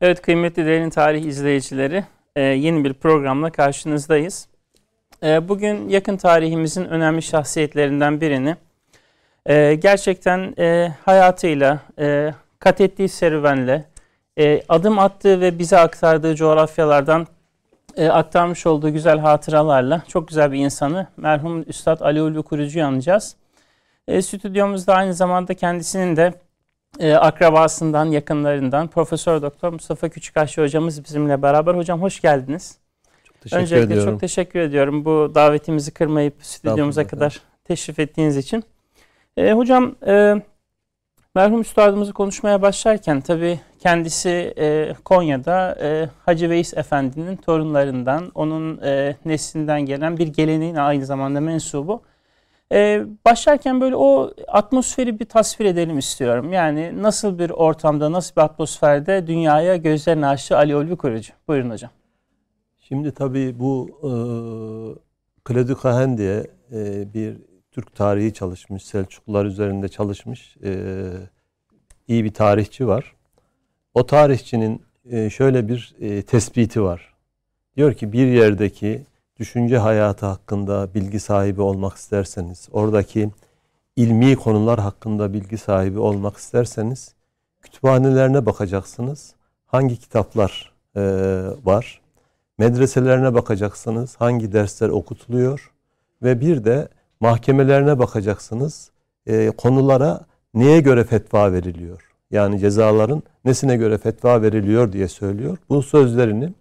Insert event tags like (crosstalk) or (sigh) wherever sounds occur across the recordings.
Evet kıymetli Derin Tarih izleyicileri e, yeni bir programla karşınızdayız. E, bugün yakın tarihimizin önemli şahsiyetlerinden birini e, gerçekten hayatıyla, kat ettiği serüvenle, adım attığı ve bize aktardığı coğrafyalardan aktarmış olduğu güzel hatıralarla çok güzel bir insanı merhum Üstad Ali Ulvi Kurucu'yu anacağız. Stüdyomuzda aynı zamanda kendisinin de e, akrabasından, yakınlarından Profesör Doktor Mustafa Küçükaşçı hocamız bizimle beraber. Hocam hoş geldiniz. Çok teşekkür Öncelikle ediyorum. çok teşekkür ediyorum bu davetimizi kırmayıp stüdyomuza kadar teşrif ettiğiniz için. E, hocam e, merhum üstadımızı konuşmaya başlarken tabii kendisi e, Konya'da e, Hacı Veys Efendi'nin torunlarından, onun e, neslinden gelen bir geleneğin aynı zamanda mensubu. Ee, başlarken böyle o atmosferi bir tasvir edelim istiyorum. Yani nasıl bir ortamda, nasıl bir atmosferde dünyaya gözlerini açtı Ali Ulvi Kurucu. Buyurun hocam. Şimdi tabii bu e, Claude Cahen diye e, bir Türk tarihi çalışmış, Selçuklular üzerinde çalışmış e, iyi bir tarihçi var. O tarihçinin e, şöyle bir e, tespiti var. Diyor ki bir yerdeki düşünce hayatı hakkında bilgi sahibi olmak isterseniz, oradaki ilmi konular hakkında bilgi sahibi olmak isterseniz kütüphanelerine bakacaksınız. Hangi kitaplar e, var? Medreselerine bakacaksınız. Hangi dersler okutuluyor? Ve bir de mahkemelerine bakacaksınız. E, konulara neye göre fetva veriliyor? Yani cezaların nesine göre fetva veriliyor diye söylüyor. Bu sözlerini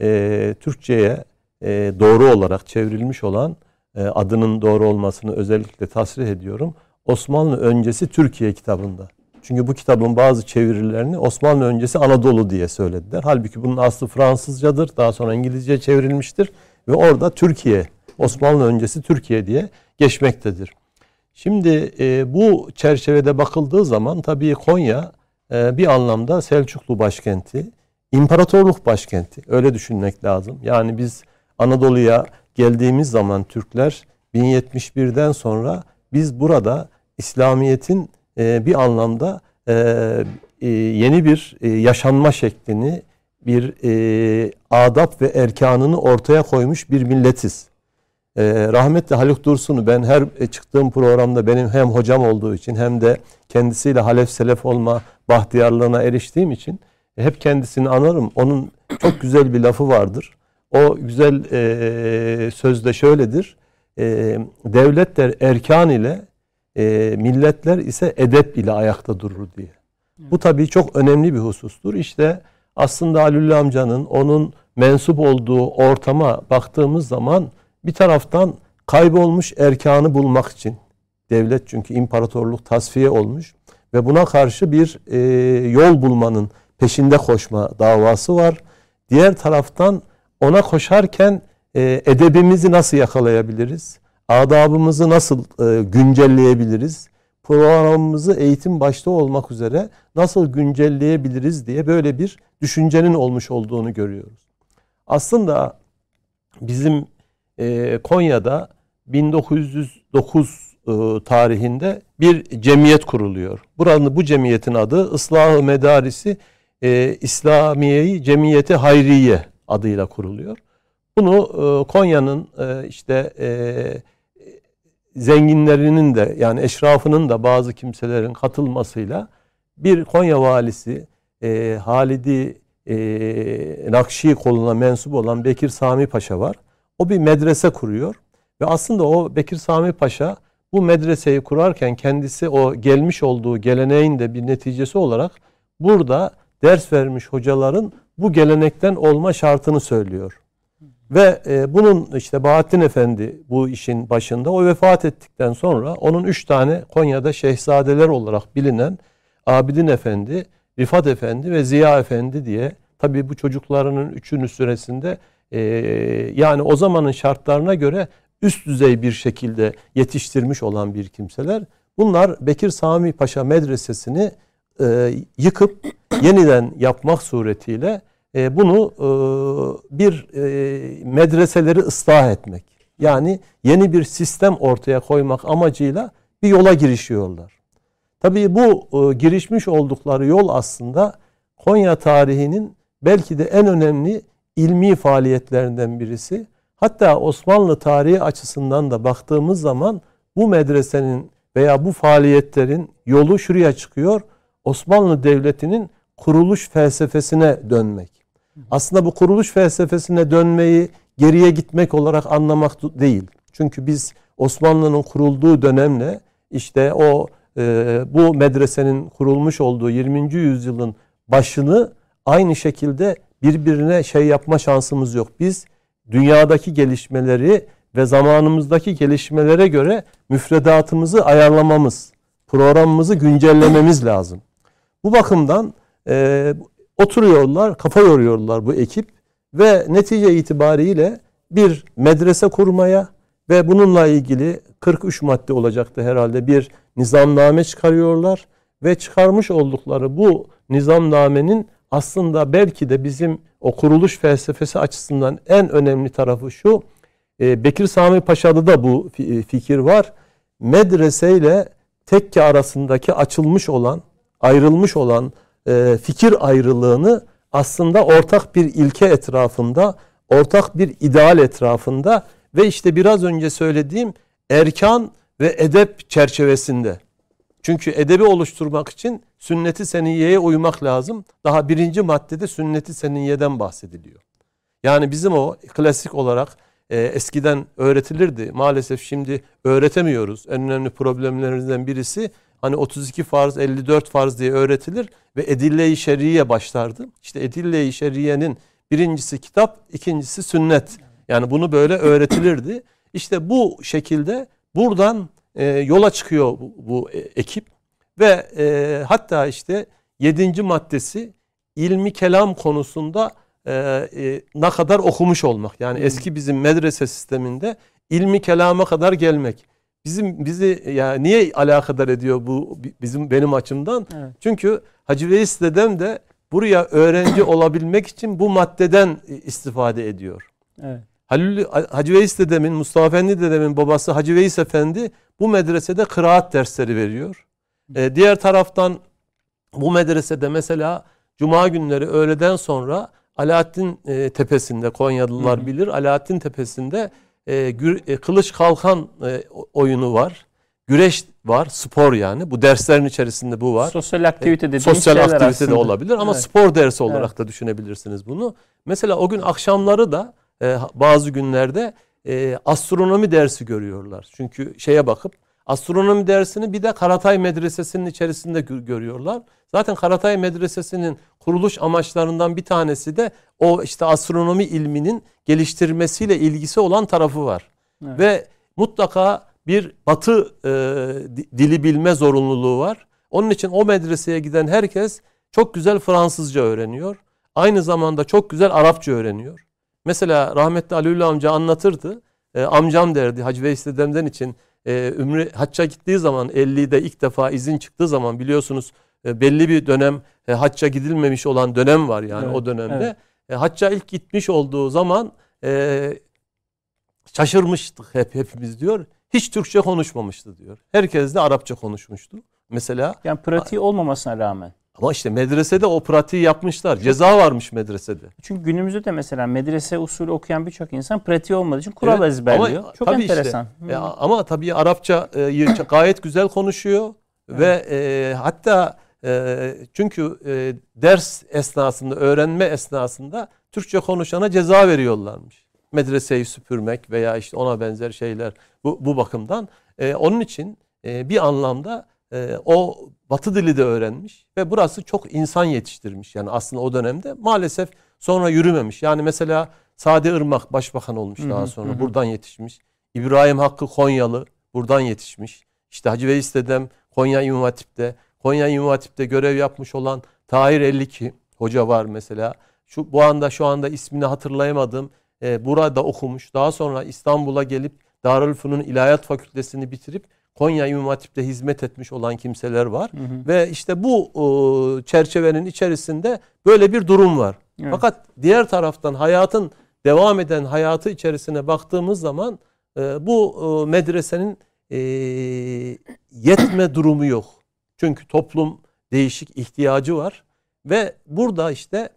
e, Türkçe'ye e, doğru olarak çevrilmiş olan e, adının doğru olmasını özellikle tasrih ediyorum. Osmanlı öncesi Türkiye kitabında. Çünkü bu kitabın bazı çevirilerini Osmanlı öncesi Anadolu diye söylediler. Halbuki bunun aslı Fransızcadır. Daha sonra İngilizce çevrilmiştir. Ve orada Türkiye, Osmanlı öncesi Türkiye diye geçmektedir. Şimdi e, bu çerçevede bakıldığı zaman tabii Konya e, bir anlamda Selçuklu başkenti, imparatorluk başkenti. Öyle düşünmek lazım. Yani biz Anadolu'ya geldiğimiz zaman Türkler 1071'den sonra biz burada İslamiyet'in e, bir anlamda e, e, yeni bir yaşanma şeklini, bir adap ve erkanını ortaya koymuş bir milletiz. Rahmetli Haluk Dursun'u ben her çıktığım programda benim hem hocam olduğu için hem de kendisiyle halef selef olma bahtiyarlığına eriştiğim için hep kendisini anarım. Onun çok güzel bir lafı vardır. O güzel e, sözde şöyledir. E, devletler erkan ile e, milletler ise edep ile ayakta durur diye. Bu tabii çok önemli bir husustur. İşte aslında Halil amcanın onun mensup olduğu ortama baktığımız zaman bir taraftan kaybolmuş erkanı bulmak için devlet çünkü imparatorluk tasfiye olmuş ve buna karşı bir e, yol bulmanın peşinde koşma davası var. Diğer taraftan ona koşarken e, edebimizi nasıl yakalayabiliriz? Adabımızı nasıl e, güncelleyebiliriz? Programımızı eğitim başta olmak üzere nasıl güncelleyebiliriz diye böyle bir düşüncenin olmuş olduğunu görüyoruz. Aslında bizim e, Konya'da 1909 e, tarihinde bir cemiyet kuruluyor. Buranın bu cemiyetin adı Islah-ı Medarisi e, İslamiyeyi Cemiyeti Hayriye adıyla kuruluyor. Bunu e, Konya'nın e, işte e, zenginlerinin de yani eşrafının da bazı kimselerin katılmasıyla bir Konya valisi Halidi e, Nakşi koluna mensup olan Bekir Sami Paşa var. O bir medrese kuruyor ve aslında o Bekir Sami Paşa bu medreseyi kurarken kendisi o gelmiş olduğu geleneğin de bir neticesi olarak burada ders vermiş hocaların bu gelenekten olma şartını söylüyor. Ve e, bunun işte Bahattin Efendi bu işin başında o vefat ettikten sonra onun üç tane Konya'da şehzadeler olarak bilinen Abidin Efendi, Rifat Efendi ve Ziya Efendi diye tabii bu çocuklarının üçünün süresinde e, yani o zamanın şartlarına göre üst düzey bir şekilde yetiştirmiş olan bir kimseler. Bunlar Bekir Sami Paşa Medresesi'ni e, yıkıp yeniden yapmak suretiyle e, bunu e, bir e, medreseleri ıslah etmek. Yani yeni bir sistem ortaya koymak amacıyla bir yola girişiyorlar. Tabii bu e, girişmiş oldukları yol aslında Konya tarihinin belki de en önemli ilmi faaliyetlerinden birisi. Hatta Osmanlı tarihi açısından da baktığımız zaman bu medresenin veya bu faaliyetlerin yolu şuraya çıkıyor. Osmanlı Devleti'nin kuruluş felsefesine dönmek. Aslında bu kuruluş felsefesine dönmeyi geriye gitmek olarak anlamak değil. Çünkü biz Osmanlı'nın kurulduğu dönemle işte o e, bu medresenin kurulmuş olduğu 20. yüzyılın başını aynı şekilde birbirine şey yapma şansımız yok. Biz dünyadaki gelişmeleri ve zamanımızdaki gelişmelere göre müfredatımızı ayarlamamız, programımızı güncellememiz lazım. Bu bakımdan e, oturuyorlar, kafa yoruyorlar bu ekip ve netice itibariyle bir medrese kurmaya ve bununla ilgili 43 madde olacaktı herhalde bir nizamname çıkarıyorlar ve çıkarmış oldukları bu nizamnamenin aslında belki de bizim o kuruluş felsefesi açısından en önemli tarafı şu. E, Bekir Sami Paşa'da da bu e, fikir var. Medrese ile tekke arasındaki açılmış olan, ayrılmış olan e, fikir ayrılığını aslında ortak bir ilke etrafında, ortak bir ideal etrafında ve işte biraz önce söylediğim erkan ve edep çerçevesinde. Çünkü edebi oluşturmak için sünneti seniyeye uymak lazım. Daha birinci maddede sünneti seniyeden bahsediliyor. Yani bizim o klasik olarak e, eskiden öğretilirdi. Maalesef şimdi öğretemiyoruz. En önemli problemlerimizden birisi hani 32 farz, 54 farz diye öğretilir ve edille-i şeriye başlardı. İşte edille-i şeriyenin birincisi kitap, ikincisi sünnet. Yani bunu böyle öğretilirdi. İşte bu şekilde buradan e, yola çıkıyor bu, bu e, ekip ve e, hatta işte yedinci maddesi ilmi kelam konusunda e, e, ne kadar okumuş olmak. Yani eski bizim medrese sisteminde ilmi kelama kadar gelmek. Bizim bizi ya niye alakadar ediyor bu bizim benim açımdan? Evet. Çünkü Hacı Veys dedem de buraya öğrenci (coughs) olabilmek için bu maddeden istifade ediyor. Evet. Halil Hacı Veys dedemin, Mustafa Efendi dedemin babası Hacı Veys Efendi bu medresede kıraat dersleri veriyor. Ee, diğer taraftan bu medresede mesela cuma günleri öğleden sonra Alaaddin e, tepesinde Konyalılar bilir. Alaaddin tepesinde e, gür, e, kılıç kalkan e, oyunu var. Güreş var, spor yani. Bu derslerin içerisinde bu var. Sosyal aktivite dediğimiz Sosyal aktivite aslında. de olabilir ama evet. spor dersi olarak evet. da düşünebilirsiniz bunu. Mesela o gün akşamları da e, bazı günlerde e, astronomi dersi görüyorlar. Çünkü şeye bakıp astronomi dersini bir de Karatay Medresesi'nin içerisinde görüyorlar. Zaten Karatay Medresesi'nin kuruluş amaçlarından bir tanesi de o işte astronomi ilminin geliştirmesiyle ilgisi olan tarafı var. Evet. Ve mutlaka bir batı e, dili bilme zorunluluğu var. Onun için o medreseye giden herkes çok güzel Fransızca öğreniyor. Aynı zamanda çok güzel Arapça öğreniyor. Mesela rahmetli Ali amca anlatırdı. E, amcam derdi Hacı Veys dedemden için e, Ümre hacca gittiği zaman 50'de ilk defa izin çıktığı zaman biliyorsunuz e, belli bir dönem e, hacca gidilmemiş olan dönem var yani evet, o dönemde. Evet. E, hacca ilk gitmiş olduğu zaman e, şaşırmıştık hep hepimiz diyor. Hiç Türkçe konuşmamıştı diyor. Herkes de Arapça konuşmuştu. Mesela yani pratiği olmamasına rağmen. Ama işte medresede o pratiği yapmışlar. Ceza varmış medresede. Çünkü günümüzde de mesela medrese usulü okuyan birçok insan pratiği olmadığı için kural evet, ezberliyor. Ama, Çok enteresan. Işte, e, ama tabii Arapça e, (clears throat) gayet güzel konuşuyor evet. ve e, hatta e, çünkü e, ders esnasında, öğrenme esnasında Türkçe konuşana ceza veriyorlarmış. Medreseyi süpürmek veya işte ona benzer şeyler bu, bu bakımdan. E, onun için e, bir anlamda e, o Batı dili de öğrenmiş ve burası çok insan yetiştirmiş. Yani aslında o dönemde maalesef sonra yürümemiş. Yani mesela Sade Irmak başbakan olmuş daha sonra buradan yetişmiş. İbrahim Hakkı Konyalı buradan yetişmiş. İşte Hacı Veys dedem Konya İmam Hatip'te. Konya İmam Hatip'te görev yapmış olan Tahir 52 hoca var mesela. Şu bu anda şu anda ismini hatırlayamadım. E, burada okumuş. Daha sonra İstanbul'a gelip Darülfünun İlahiyat Fakültesini bitirip Konya İmam Hatip'te hizmet etmiş olan kimseler var. Hı hı. Ve işte bu e, çerçevenin içerisinde böyle bir durum var. Evet. Fakat diğer taraftan hayatın devam eden hayatı içerisine baktığımız zaman e, bu e, medresenin e, yetme durumu yok. Çünkü toplum değişik ihtiyacı var ve burada işte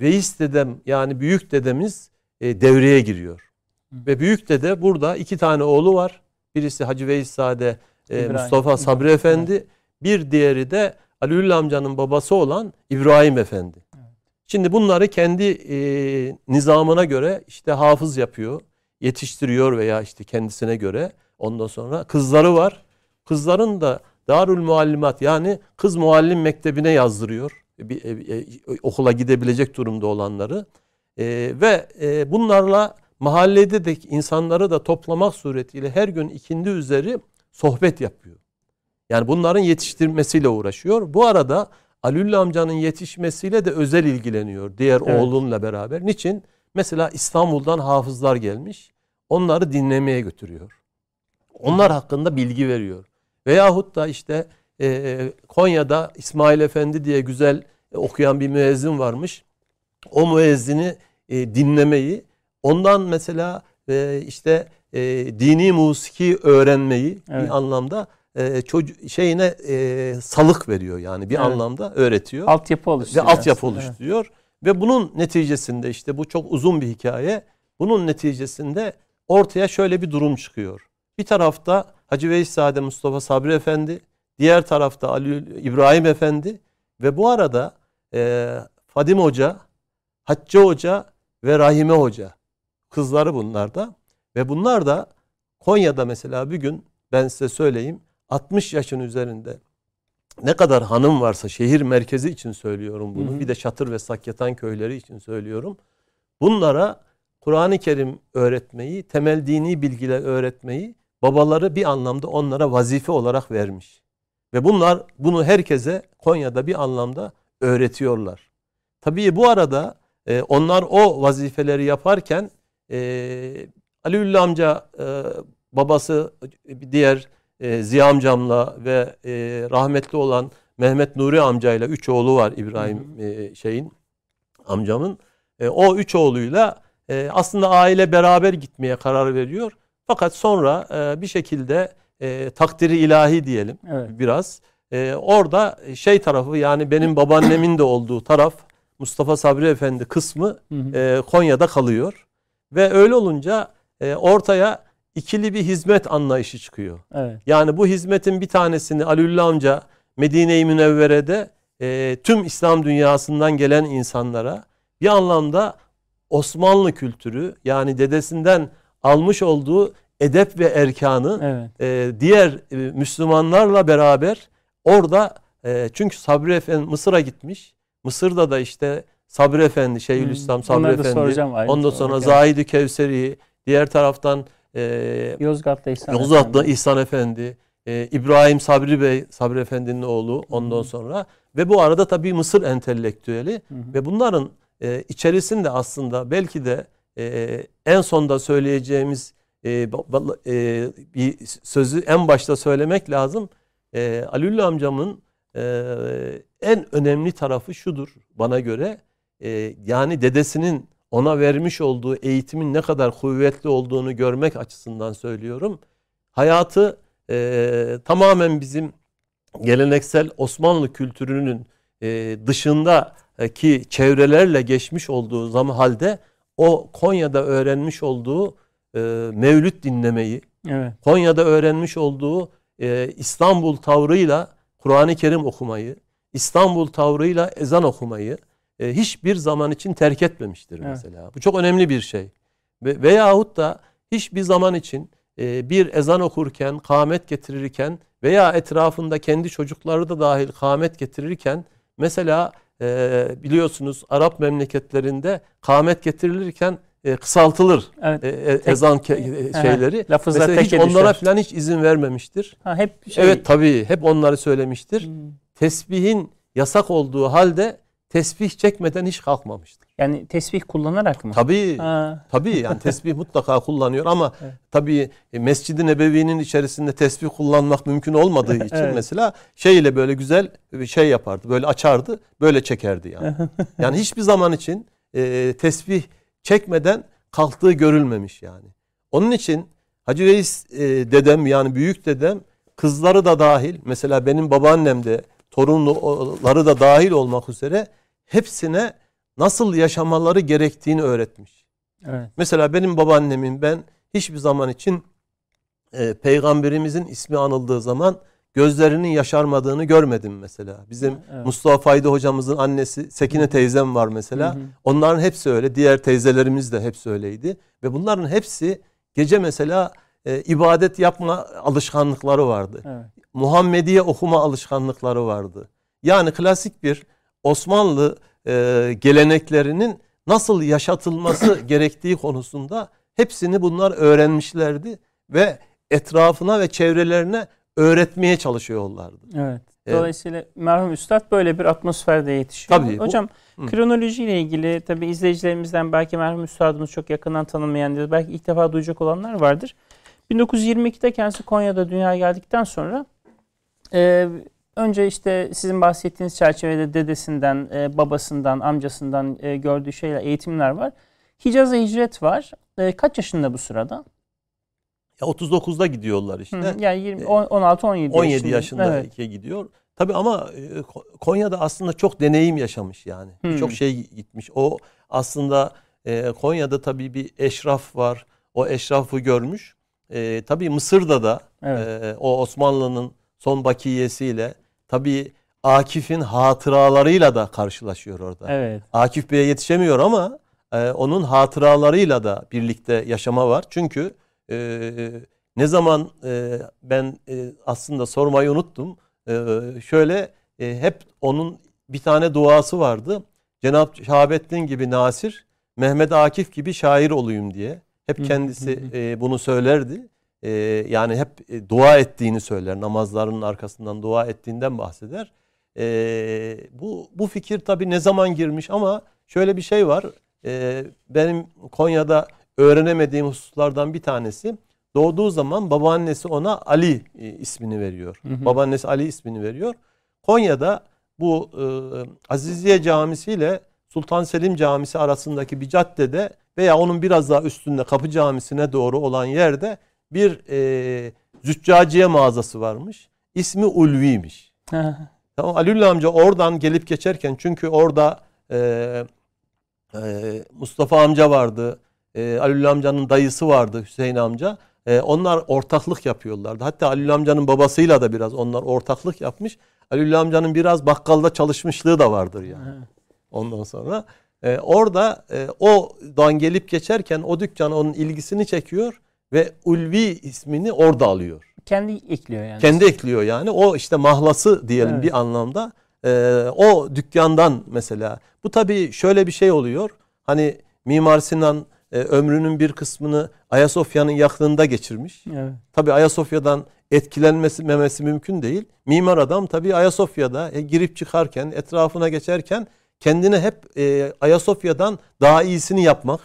Veys dedem yani büyük dedemiz e, devreye giriyor. Ve büyük dede burada iki tane oğlu var. Birisi Hacı Veyzade e, Mustafa Sabri Efendi. Bir diğeri de Aliül amcanın babası olan İbrahim Efendi. Şimdi bunları kendi e, nizamına göre işte hafız yapıyor, yetiştiriyor veya işte kendisine göre. Ondan sonra kızları var. Kızların da Darül Muallimat yani kız muallim mektebine yazdırıyor. Bir, e, e, okula gidebilecek durumda olanları. E, ve e, bunlarla mahallede de insanları da toplamak suretiyle her gün ikindi üzeri sohbet yapıyor. Yani bunların yetiştirmesiyle uğraşıyor. Bu arada Alüllü amcanın yetişmesiyle de özel ilgileniyor. Diğer evet. oğlunla beraber. Niçin? Mesela İstanbul'dan hafızlar gelmiş. Onları dinlemeye götürüyor. Onlar hakkında bilgi veriyor. Veyahut da işte e, Konya'da İsmail Efendi diye güzel okuyan bir müezzin varmış. O müezzini e, dinlemeyi, ondan mesela e, işte e, dini musiki öğrenmeyi evet. bir anlamda e, çocuğu şeyine e, salık veriyor yani bir evet. anlamda öğretiyor. Altyapı oluşturuyor. Ve altyapı aslında. oluşturuyor. Evet. Ve bunun neticesinde işte bu çok uzun bir hikaye. Bunun neticesinde ortaya şöyle bir durum çıkıyor. Bir tarafta Hacı Veysade Mustafa Sabri Efendi, diğer tarafta Ali İbrahim Efendi ve bu arada e, Fadim Hoca, Hacı Hoca ve Rahime Hoca kızları bunlar da ve bunlar da Konya'da mesela bir gün ben size söyleyeyim 60 yaşın üzerinde ne kadar hanım varsa şehir merkezi için söylüyorum bunu. Hı hı. Bir de Çatır ve Sakyatan köyleri için söylüyorum. Bunlara Kur'an-ı Kerim öğretmeyi, temel dini bilgiler öğretmeyi babaları bir anlamda onlara vazife olarak vermiş. Ve bunlar bunu herkese Konya'da bir anlamda öğretiyorlar. Tabii bu arada e, onlar o vazifeleri yaparken e, Ali amca e, babası diğer e, Ziya amcamla ve e, rahmetli olan Mehmet Nuri amcayla üç oğlu var İbrahim E, şeyin amcamın. E, o üç oğluyla e, aslında aile beraber gitmeye karar veriyor. Fakat sonra e, bir şekilde e, takdiri ilahi diyelim evet. biraz. E, orada şey tarafı yani benim babaannemin de olduğu taraf Mustafa Sabri Efendi kısmı E, Konya'da kalıyor. Ve öyle olunca e, ortaya ikili bir hizmet anlayışı çıkıyor. Evet. Yani bu hizmetin bir tanesini Aliullah amca Medine-i Münevvere'de e, tüm İslam dünyasından gelen insanlara bir anlamda Osmanlı kültürü yani dedesinden almış olduğu edep ve erkanı evet. e, diğer e, Müslümanlarla beraber orada e, çünkü Sabri Efendi Mısır'a gitmiş. Mısır'da da işte Sabri Efendi, Şeyhülislam Sabri Onları Efendi, ondan sonra Zahid-i Kevseri, diğer taraftan e, Yozgat'ta İhsan Yozgat'ta Efendi. İhsan Efendi, e, İbrahim Sabri Bey, Sabri Efendi'nin oğlu ondan hı hı. sonra ve bu arada tabii Mısır entelektüeli hı hı. ve bunların e, içerisinde aslında belki de e, en sonda söyleyeceğimiz e, e, bir sözü en başta söylemek lazım. E, Alüllü amcamın e, en önemli tarafı şudur bana göre. E, yani dedesinin ona vermiş olduğu eğitimin ne kadar kuvvetli olduğunu görmek açısından söylüyorum. Hayatı e, tamamen bizim geleneksel Osmanlı kültürünün e, dışındaki çevrelerle geçmiş olduğu zaman halde o Konya'da öğrenmiş olduğu e, mevlüt dinlemeyi, evet. Konya'da öğrenmiş olduğu e, İstanbul tavrıyla Kur'an-ı Kerim okumayı, İstanbul tavrıyla ezan okumayı e, hiçbir zaman için terk etmemiştir evet. mesela. Bu çok önemli bir şey. Ve, veyahut da hiçbir zaman için e, bir ezan okurken, kâmet getirirken veya etrafında kendi çocukları da dahil kâmet getirirken mesela e, biliyorsunuz Arap memleketlerinde kâmet getirilirken e, kısaltılır evet. e, e tek, ezan ke, e, şeyleri. Evet. Mesela hiç onlara falan hiç izin vermemiştir. Ha, hep şey... Evet tabii hep onları söylemiştir. Hmm. Tesbihin yasak olduğu halde tesbih çekmeden hiç kalkmamıştır. Yani tesbih kullanarak mı? Tabii. Ha. (laughs) Tabii yani tesbih mutlaka kullanıyor ama evet. tabii e, Mescid-i Nebevi'nin içerisinde tesbih kullanmak mümkün olmadığı için evet. mesela şeyle böyle güzel bir şey yapardı. Böyle açardı, böyle çekerdi yani. (laughs) yani hiçbir zaman için e, tesbih çekmeden kalktığı görülmemiş yani. Onun için Hacı Reis e, dedem yani büyük dedem kızları da dahil mesela benim babaannem de torunları da dahil olmak üzere hepsine nasıl yaşamaları gerektiğini öğretmiş. Evet. Mesela benim babaannemin ben hiçbir zaman için e, peygamberimizin ismi anıldığı zaman gözlerinin yaşarmadığını görmedim mesela. Bizim Evet. Mustafa Fayda hocamızın annesi Sekine teyzem var mesela. Hı hı. Onların hepsi öyle. Diğer teyzelerimiz de hepsi öyleydi. Ve bunların hepsi gece mesela e, ibadet yapma alışkanlıkları vardı. Evet. Muhammediye okuma alışkanlıkları vardı. Yani klasik bir Osmanlı e, geleneklerinin nasıl yaşatılması (clears throat) gerektiği konusunda hepsini bunlar öğrenmişlerdi ve etrafına ve çevrelerine öğretmeye çalışıyorlardı. Evet. Evet. Dolayısıyla merhum üstad böyle bir atmosferde yetişiyor. Tabii, bu- Hocam Hı. kronolojiyle ilgili tabii izleyicilerimizden belki merhum üstadımızı çok yakından tanımayan ya da belki ilk defa duyacak olanlar vardır. 1922'de kendisi Konya'da dünyaya geldikten sonra e, önce işte sizin bahsettiğiniz çerçevede dedesinden, e, babasından, amcasından e, gördüğü şeyler, eğitimler var. Hicaz'a hicret var. E, kaç yaşında bu sırada? Ya 39'da gidiyorlar işte. Hı. Yani 20, 16 17 17 yaşında. yaşında Evet. gidiyor. Tabii ama e, Ko- Konya'da aslında çok deneyim yaşamış yani. Hmm. Birçok şey gitmiş. O aslında e, Konya'da tabii bir eşraf var. O eşrafı görmüş. E, tabii Mısır'da da Evet. e, o Osmanlı'nın son bakiyesiyle tabii Akif'in hatıralarıyla da karşılaşıyor orada. Evet. Akif Bey'e yetişemiyor ama e, onun hatıralarıyla da birlikte yaşama var. Çünkü e, ne zaman e, ben e, aslında sormayı unuttum. E, şöyle e, hep onun bir tane duası vardı. Cenab-ı Şahabettin gibi Nasir, Mehmet Akif gibi şair olayım diye. Hep kendisi e, bunu söylerdi. E, yani hep e, dua ettiğini söyler. Namazlarının arkasından dua ettiğinden bahseder. E, bu bu fikir tabii ne zaman girmiş ama şöyle bir şey var. E, benim Konya'da öğrenemediğim hususlardan bir tanesi doğduğu zaman babaannesi ona Ali e, ismini veriyor. Hı hı. Babaannesi Ali ismini veriyor. Konya'da bu e, Aziziye Camisi ile Sultan Selim Camisi arasındaki bir caddede veya onun biraz daha üstünde Kapı Camisi'ne doğru olan yerde bir e, züccaciye mağazası varmış. İsmi Ulvi'ymiş. Tamam Aliullah amca oradan gelip geçerken çünkü orada e, e, Mustafa amca vardı. E, Aliullah amcanın dayısı vardı Hüseyin amca. E, onlar ortaklık yapıyorlardı. Hatta Aliullah amcanın babasıyla da biraz onlar ortaklık yapmış. Aliullah amcanın biraz bakkalda çalışmışlığı da vardır yani. Ondan sonra e, orada e, odan gelip geçerken o dükkan onun ilgisini çekiyor ve Ulvi ismini orada alıyor. Kendi ekliyor yani. Kendi ekliyor yani. O işte mahlası diyelim Evet. bir anlamda. Ee, o dükkandan mesela. Bu tabii şöyle bir şey oluyor. Hani Mimar Sinan e, ömrünün bir kısmını Ayasofya'nın yakınında geçirmiş. Evet. Tabii Ayasofya'dan etkilenmesi memesi mümkün değil. Mimar adam tabii Ayasofya'da e, girip çıkarken, etrafına geçerken kendine hep e, Ayasofya'dan daha iyisini yapmak.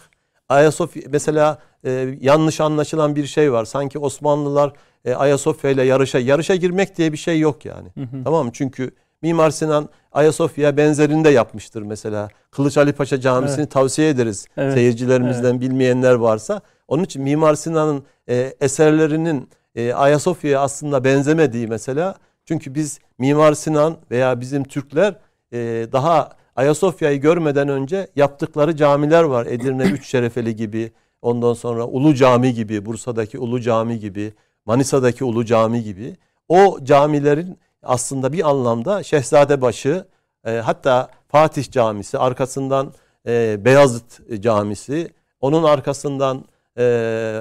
Ayasofya mesela e, yanlış anlaşılan bir şey var. Sanki Osmanlılar e, Ayasofya ile yarışa yarışa girmek diye bir şey yok yani. Hı hı. Tamam mı? Çünkü Mimar Sinan Ayasofya benzerini de yapmıştır mesela. Kılıç Ali Paşa Camisi'ni tavsiye ederiz Evet. seyircilerimizden bilmeyenler varsa. Onun için Mimar Sinan'ın e, eserlerinin e, Ayasofya'ya aslında benzemediği mesela. Çünkü biz Mimar Sinan veya bizim Türkler e, daha Ayasofya'yı görmeden önce yaptıkları camiler var. Edirne Üç Şerefeli gibi, ondan sonra Ulu Cami gibi, Bursa'daki Ulu Cami gibi, Manisa'daki Ulu Cami gibi. O camilerin aslında bir anlamda Şehzadebaşı, e, hatta Fatih Camisi, arkasından e, Beyazıt Camisi, onun arkasından e,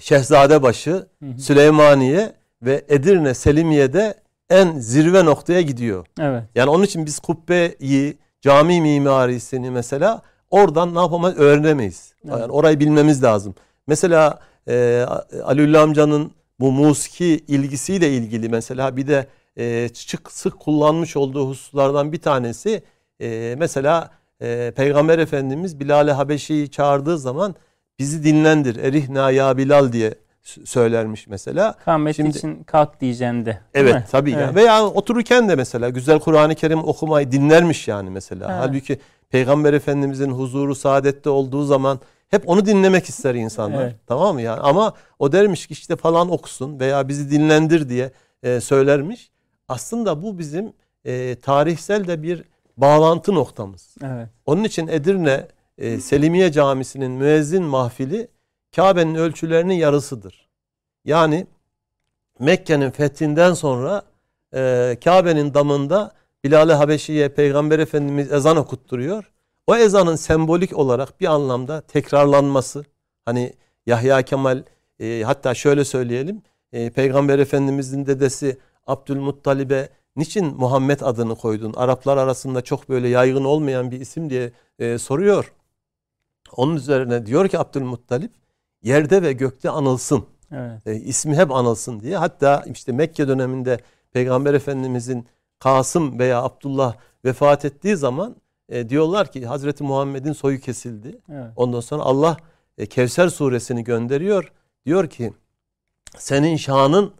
Şehzadebaşı, Hı hı. Süleymaniye ve Edirne Selimiye'de en zirve noktaya gidiyor. Evet. Yani onun için biz kubbeyi, cami mimarisini mesela oradan ne yapamayız öğrenemeyiz. Evet. Yani orayı bilmemiz lazım. Mesela e, Aliullah amcanın bu musiki ilgisiyle ilgili mesela bir de e, sık sık kullanmış olduğu hususlardan bir tanesi e, mesela e, Peygamber Efendimiz Bilal-i Habeşi'yi çağırdığı zaman bizi dinlendir erihna ya Bilal diye söylermiş mesela. Kâhmet Şimdi- için kalk diyeceksin de. değil Evet mi? tabii Evet. yani. Veya otururken de mesela güzel Kur'an-ı Kerim okumayı dinlermiş yani mesela. Ha. Halbuki Peygamber Efendimizin huzuru saadette olduğu zaman hep onu dinlemek ister insanlar. Evet. Tamam mı yani? Ama o dermiş ki işte falan okusun veya bizi dinlendir diye e, söylermiş. Aslında bu bizim e, tarihsel de bir bağlantı noktamız. Evet. Onun için Edirne e, Selimiye Camisi'nin müezzin mahfili Kabe'nin ölçülerinin yarısıdır. Yani Mekke'nin fethinden sonra e, Kabe'nin damında Bilal-i Habeşi'ye Peygamber Efendimiz ezan okutturuyor. O ezanın sembolik olarak bir anlamda tekrarlanması. Hani Yahya Kemal e, hatta şöyle söyleyelim. E, Peygamber Efendimizin dedesi Abdülmuttalib'e niçin Muhammed adını koydun? Araplar arasında çok böyle yaygın olmayan bir isim diye e, soruyor. Onun üzerine diyor ki Abdülmuttalip yerde ve gökte anılsın. Evet. E, ismi hep anılsın diye. Hatta işte Mekke döneminde Peygamber Efendimizin Kasım veya Abdullah vefat ettiği zaman e, diyorlar ki Hazreti Muhammed'in soyu kesildi. Evet. Ondan sonra Allah e, Kevser suresini gönderiyor. Diyor ki senin şanın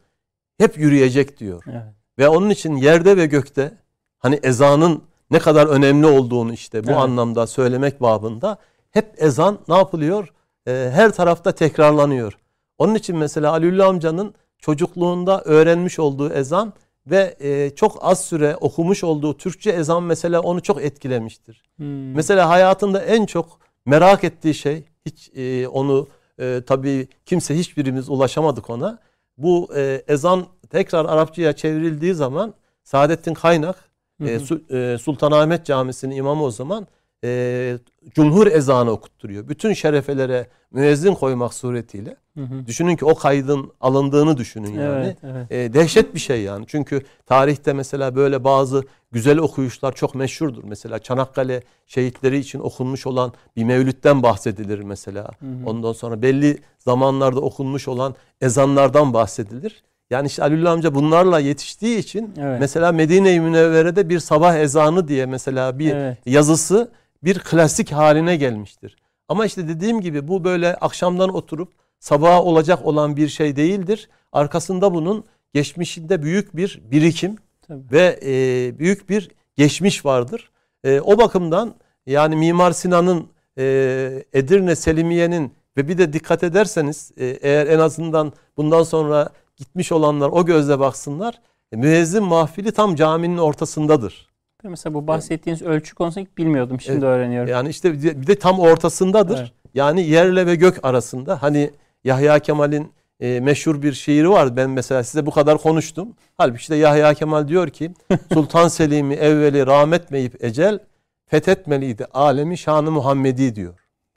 hep yürüyecek diyor. Evet. Ve onun için yerde ve gökte hani ezanın ne kadar önemli olduğunu işte bu Evet. anlamda söylemek babında hep ezan ne yapılıyor? Ee, her tarafta tekrarlanıyor. Onun için mesela Aliullah amcanın çocukluğunda öğrenmiş olduğu ezan ve e, çok az süre okumuş olduğu Türkçe ezan mesela onu çok etkilemiştir. Hmm. Mesela hayatında en çok merak ettiği şey hiç e, onu e, tabii kimse hiçbirimiz ulaşamadık ona. Bu e, ezan tekrar Arapçaya çevrildiği zaman Saadettin Kaynak Hı e, hı. E, Sultanahmet Camisi'nin imamı o zaman e, cumhur ezanı okutturuyor. Bütün şerefelere müezzin koymak suretiyle. Hı hı. Düşünün ki o kaydın alındığını düşünün yani. Evet, evet. E, dehşet bir şey yani. Çünkü tarihte mesela böyle bazı güzel okuyuşlar çok meşhurdur. Mesela Çanakkale şehitleri için okunmuş olan bir mevlütten bahsedilir mesela. Hı hı. Ondan sonra belli zamanlarda okunmuş olan ezanlardan bahsedilir. Yani işte Aliullah amca bunlarla yetiştiği için Evet. mesela Medine-i Münevvere'de bir sabah ezanı diye mesela bir Evet. yazısı bir klasik haline gelmiştir. Ama işte dediğim gibi bu böyle akşamdan oturup sabaha olacak olan bir şey değildir. Arkasında bunun geçmişinde büyük bir birikim Tabii. ve e, büyük bir geçmiş vardır. E, o bakımdan yani Mimar Sinan'ın e, Edirne Selimiye'nin ve bir de dikkat ederseniz e, eğer en azından bundan sonra gitmiş olanlar o gözle baksınlar. E, müezzin mahfili tam caminin ortasındadır. Mesela bu bahsettiğiniz ölçü konusunu bilmiyordum. Şimdi Evet. öğreniyorum. Yani işte bir de, bir de tam ortasındadır. Evet. Yani yerle ve gök arasında. Hani Yahya Kemal'in e, meşhur bir şiiri var. Ben mesela size bu kadar konuştum. Halbuki işte Yahya Kemal diyor ki (laughs) Sultan Selim'i evveli rahmetmeyip ecel fethetmeliydi alemi şanı Muhammedi diyor.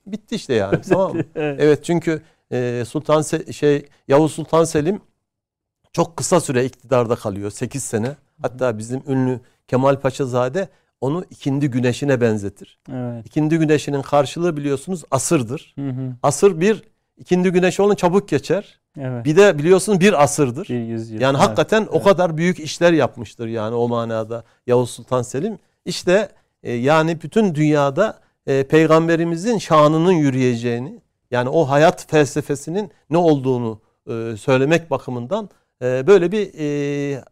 Bitti işte yani tamam mı? (laughs) Evet. Evet çünkü e, Sultan Se- şey Yavuz Sultan Selim çok kısa süre iktidarda kalıyor. 8 sene. Hatta bizim ünlü Kemal Paşazade onu ikindi güneşine benzetir. Evet. İkindi güneşinin karşılığı biliyorsunuz asırdır. Hı hı. Asır bir ikindi güneşi olun çabuk geçer. Evet. Bir de biliyorsunuz bir asırdır. Bir yüzyıl. Yani Evet. hakikaten o kadar büyük işler yapmıştır yani o manada Yavuz Sultan Selim. İşte e, yani bütün dünyada e, peygamberimizin şanının yürüyeceğini yani o hayat felsefesinin ne olduğunu e, söylemek bakımından e, böyle bir e,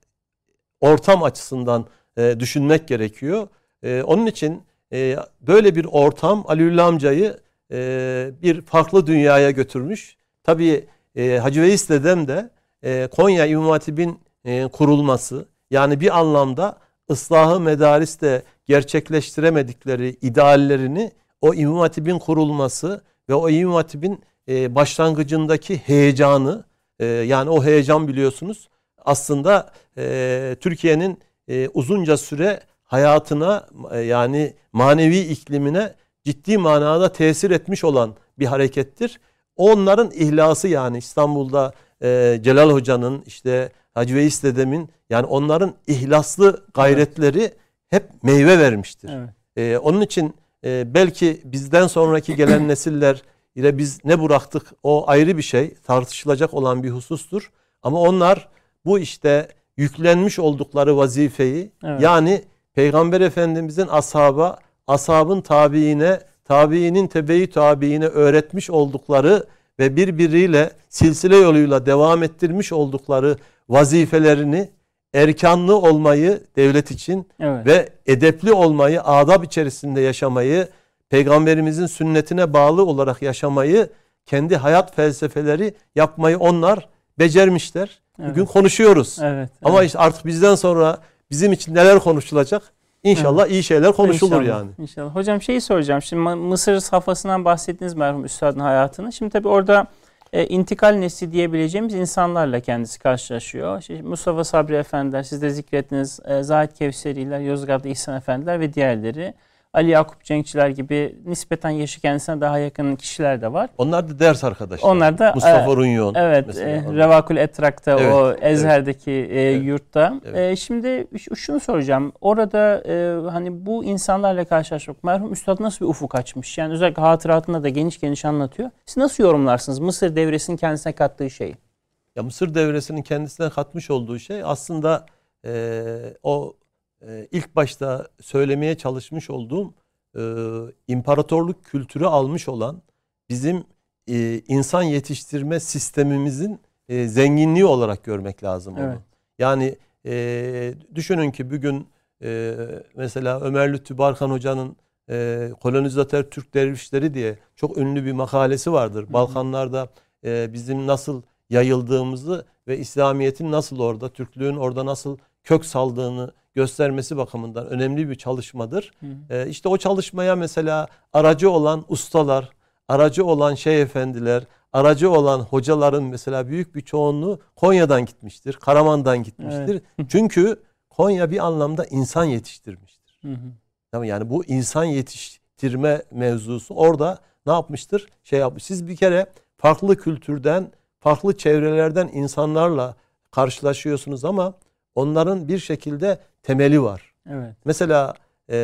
ortam açısından e, düşünmek gerekiyor. E, onun için e, böyle bir ortam Aliullah amcayı e, bir farklı dünyaya götürmüş. Tabii e, Hacı Veys dedem de e, Konya İmam Hatip'in e, kurulması yani bir anlamda ıslahı medariste gerçekleştiremedikleri ideallerini o İmam Hatip'in kurulması ve o İmam Hatip'in e, başlangıcındaki heyecanı e, yani o heyecan biliyorsunuz aslında e, Türkiye'nin e, uzunca süre hayatına e, yani manevi iklimine ciddi manada tesir etmiş olan bir harekettir. Onların ihlası yani İstanbul'da e, Celal Hoca'nın işte Hacı Veys dedemin yani onların ihlaslı gayretleri hep meyve vermiştir. Evet. Ee, onun için e, belki bizden sonraki gelen (clears throat) nesiller ile biz ne bıraktık o ayrı bir şey tartışılacak olan bir husustur. Ama onlar bu işte yüklenmiş oldukları vazifeyi Evet. yani Peygamber Efendimizin ashaba, ashabın tabiine, tabiinin tebeyi tabiine öğretmiş oldukları ve birbiriyle silsile yoluyla devam ettirmiş oldukları vazifelerini erkanlı olmayı devlet için Evet. ve edepli olmayı, adab içerisinde yaşamayı, peygamberimizin sünnetine bağlı olarak yaşamayı, kendi hayat felsefeleri yapmayı onlar becermişler. Evet. Bugün konuşuyoruz. Evet. Ama evet. işte artık bizden sonra bizim için neler konuşulacak İnşallah iyi şeyler konuşulur İnşallah, yani. İnşallah. Hocam şeyi soracağım. Şimdi Mısır safhasından bahsettiniz merhum üstadın hayatını. Şimdi tabii orada e, intikal nesli diyebileceğimiz insanlarla kendisi karşılaşıyor. İşte Mustafa Sabri Efendiler, siz de zikrettiniz. E, Zahid Kevseriler, Yozgat'ta İhsan Efendiler ve diğerleri. Ali Yakup Cenkçiler gibi nispeten yaşı kendisine daha yakın kişiler de var. Onlar da ders arkadaşlar. Onlar da Mustafa e, Runyon. Evet, e, Revakül Etrak'ta Evet, o Ezher'deki e, Evet, yurtta. evet. E, şimdi şunu soracağım. Orada e, hani bu insanlarla karşılaşmak merhum üstad nasıl bir ufuk açmış? Yani özellikle hatıratında da geniş geniş anlatıyor. Siz nasıl yorumlarsınız Mısır devresinin kendisine kattığı şeyi? Ya Mısır devresinin kendisine katmış olduğu şey aslında e, o e, ilk başta söylemeye çalışmış olduğum e, imparatorluk kültürü almış olan bizim e, insan yetiştirme sistemimizin e, zenginliği olarak görmek lazım onu. Evet. Yani e, düşünün ki bugün e, mesela Ömer Lütfü Barkan Hoca'nın e, kolonizatör Türk dervişleri diye çok ünlü bir makalesi vardır. hı. Balkanlarda e, bizim nasıl yayıldığımızı ve İslamiyet'in nasıl orada, Türklüğün orada nasıl kök saldığını göstermesi bakımından önemli bir çalışmadır. Hı. E, işte o çalışmaya mesela aracı olan ustalar, aracı olan şeyh efendiler, aracı olan hocaların mesela büyük bir çoğunluğu Konya'dan gitmiştir, Karaman'dan gitmiştir. Çünkü Konya bir anlamda insan yetiştirmiştir. Hı hı. Tamam yani bu insan yetiştirme mevzusu orada ne yapmıştır? Şey yapmış. Siz bir kere farklı kültürden, farklı çevrelerden insanlarla karşılaşıyorsunuz ama onların bir şekilde temeli var. Evet. Mesela e,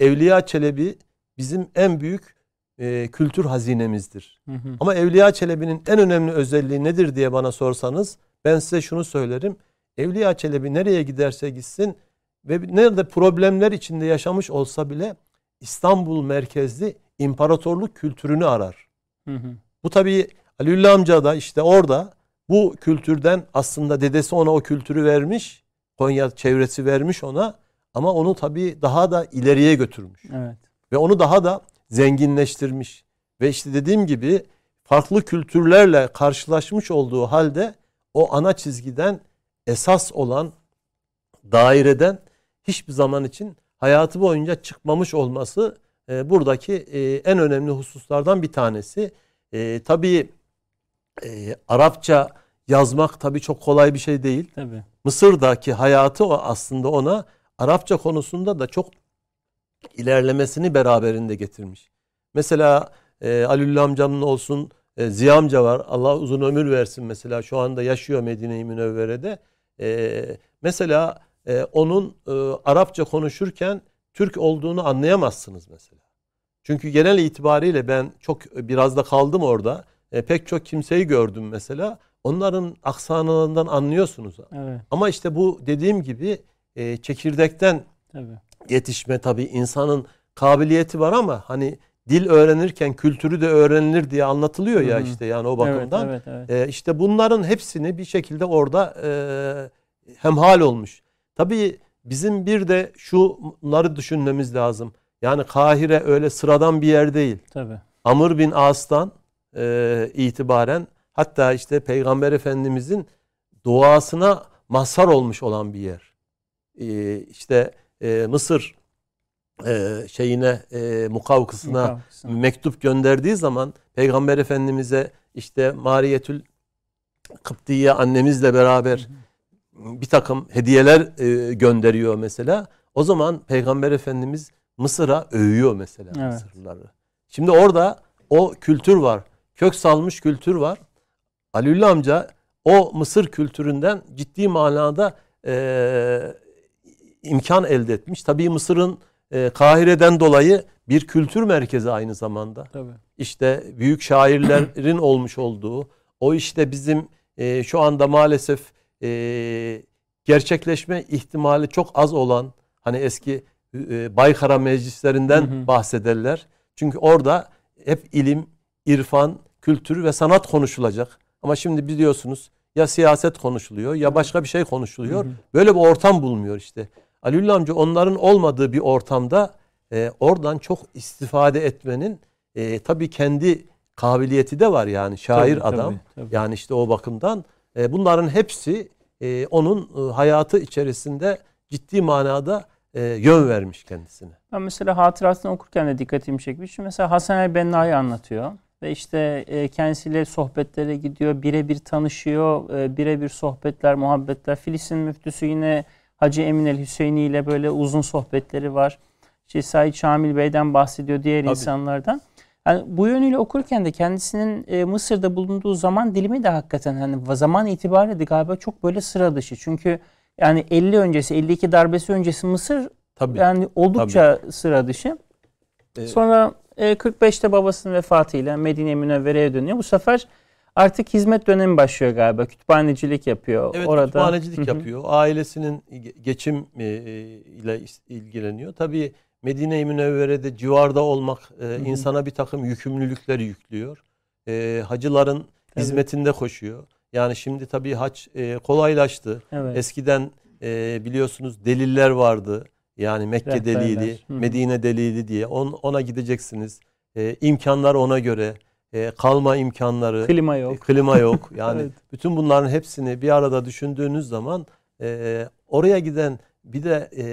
Evliya Çelebi bizim en büyük e, kültür hazinemizdir. Hı hı. Ama Evliya Çelebi'nin en önemli özelliği nedir diye bana sorsanız ben size şunu söylerim. Evliya Çelebi nereye giderse gitsin ve nerede problemler içinde yaşamış olsa bile İstanbul merkezli imparatorluk kültürünü arar. Hı hı. Bu tabii Aliullah amca da işte orada bu kültürden aslında dedesi ona o kültürü vermiş. Konya çevresi vermiş ona ama onu tabii daha da ileriye götürmüş Evet. ve onu daha da zenginleştirmiş. Ve işte dediğim gibi farklı kültürlerle karşılaşmış olduğu halde o ana çizgiden esas olan daireden hiçbir zaman için hayatı boyunca çıkmamış olması e, buradaki e, en önemli hususlardan bir tanesi. E, tabii e, Arapça yazmak tabii çok kolay bir şey değil. Tabii. Mısır'daki hayatı o aslında ona Arapça konusunda da çok ilerlemesini beraberinde getirmiş. Mesela e, Alülü amcamın olsun e, Ziya amca var. Allah uzun ömür versin mesela şu anda yaşıyor Medine-i Münevvere'de. E, mesela e, onun e, Arapça konuşurken Türk olduğunu anlayamazsınız mesela. Çünkü genel itibariyle ben çok biraz da kaldım orada. E, pek çok kimseyi gördüm mesela. Onların aksanlarından anlıyorsunuz. Evet. Ama işte bu dediğim gibi e, çekirdekten Tabii. yetişme tabii insanın kabiliyeti var ama hani dil öğrenirken kültürü de öğrenilir diye anlatılıyor ya Hı hı. işte yani o bakımdan. Evet, evet, evet. E, işte bunların hepsini bir şekilde orada e, hemhal olmuş. Tabii bizim bir de şunları düşünmemiz lazım. Yani Kahire öyle sıradan bir yer değil. Tabii. Amr bin As'tan e, itibaren hatta işte Peygamber Efendimizin duasına mazhar olmuş olan bir yer. E, işte e, Mısır e, şeyine e, mukavkısına Mukavkısına. mektup gönderdiği zaman Peygamber Efendimiz'e işte Mariyetül Kıptiye annemizle beraber bir takım hediyeler e, gönderiyor mesela. O zaman Peygamber Efendimiz Mısır'a övüyor mesela Evet. Mısırlıları. Şimdi orada o kültür var. Kök salmış kültür var. Aliullah amca o Mısır kültüründen ciddi manada e, imkan elde etmiş. Tabii Mısır'ın e, Kahire'den dolayı bir kültür merkezi aynı zamanda Tabii. işte büyük şairlerin (clears throat) olmuş olduğu o işte bizim e, şu anda maalesef e, gerçekleşme ihtimali çok az olan hani eski e, Baykara meclislerinden Hı hı. bahsederler. Çünkü orada hep ilim, irfan, kültür ve sanat konuşulacak. Ama şimdi biliyorsunuz ya siyaset konuşuluyor ya başka bir şey konuşuluyor. Hı hı. Böyle bir ortam bulmuyor işte. Aliullah amca onların olmadığı bir ortamda e, oradan çok istifade etmenin e, tabii kendi kabiliyeti de var yani şair Tabii, adam. tabii, tabii. Yani işte o bakımdan e, bunların hepsi e, onun e, hayatı içerisinde ciddi manada e, yön vermiş kendisine. Ben mesela hatıratını okurken de dikkatimi çekmiş. Mesela Hasan el Benna'yı anlatıyor. Ve işte e, kendisiyle sohbetlere gidiyor, birebir tanışıyor, e, birebir sohbetler, muhabbetler. Filistin müftüsü yine Hacı Emin el Hüseyini ile böyle uzun sohbetleri var. İşte Said Şamil Bey'den bahsediyor, diğer Tabii. insanlardan. Yani bu yönüyle okurken de kendisinin e, Mısır'da bulunduğu zaman dilimi de hakikaten hani zaman itibariyle de galiba çok böyle sıra dışı. Çünkü yani 50 öncesi, 52 darbesi öncesi Mısır Tabii. yani oldukça Tabii. sıra dışı. Ee, Sonra e, 45'te babasının vefatıyla Medine Münevvere'ye dönüyor. Bu sefer artık hizmet dönemi başlıyor galiba. Kütüphanecilik yapıyor. Evet, orada. kütüphanecilik yapıyor. Ailesinin geçim e, ile ilgileniyor. Tabii Medine-i Münevvere'de civarda olmak e, insana bir takım yükümlülükler yüklüyor. E, hacıların Tabii. hizmetinde koşuyor. Yani şimdi tabii hac e, kolaylaştı. Evet. Eskiden e, biliyorsunuz deliller vardı. Yani Mekke Rehberler. delili, Hı. Medine delili diye on, ona gideceksiniz. E, imkanlar ona göre. E, kalma imkanları. Klima yok. E, klima yok. (laughs) Yani evet. bütün bunların hepsini bir arada düşündüğünüz zaman e, oraya giden bir de e,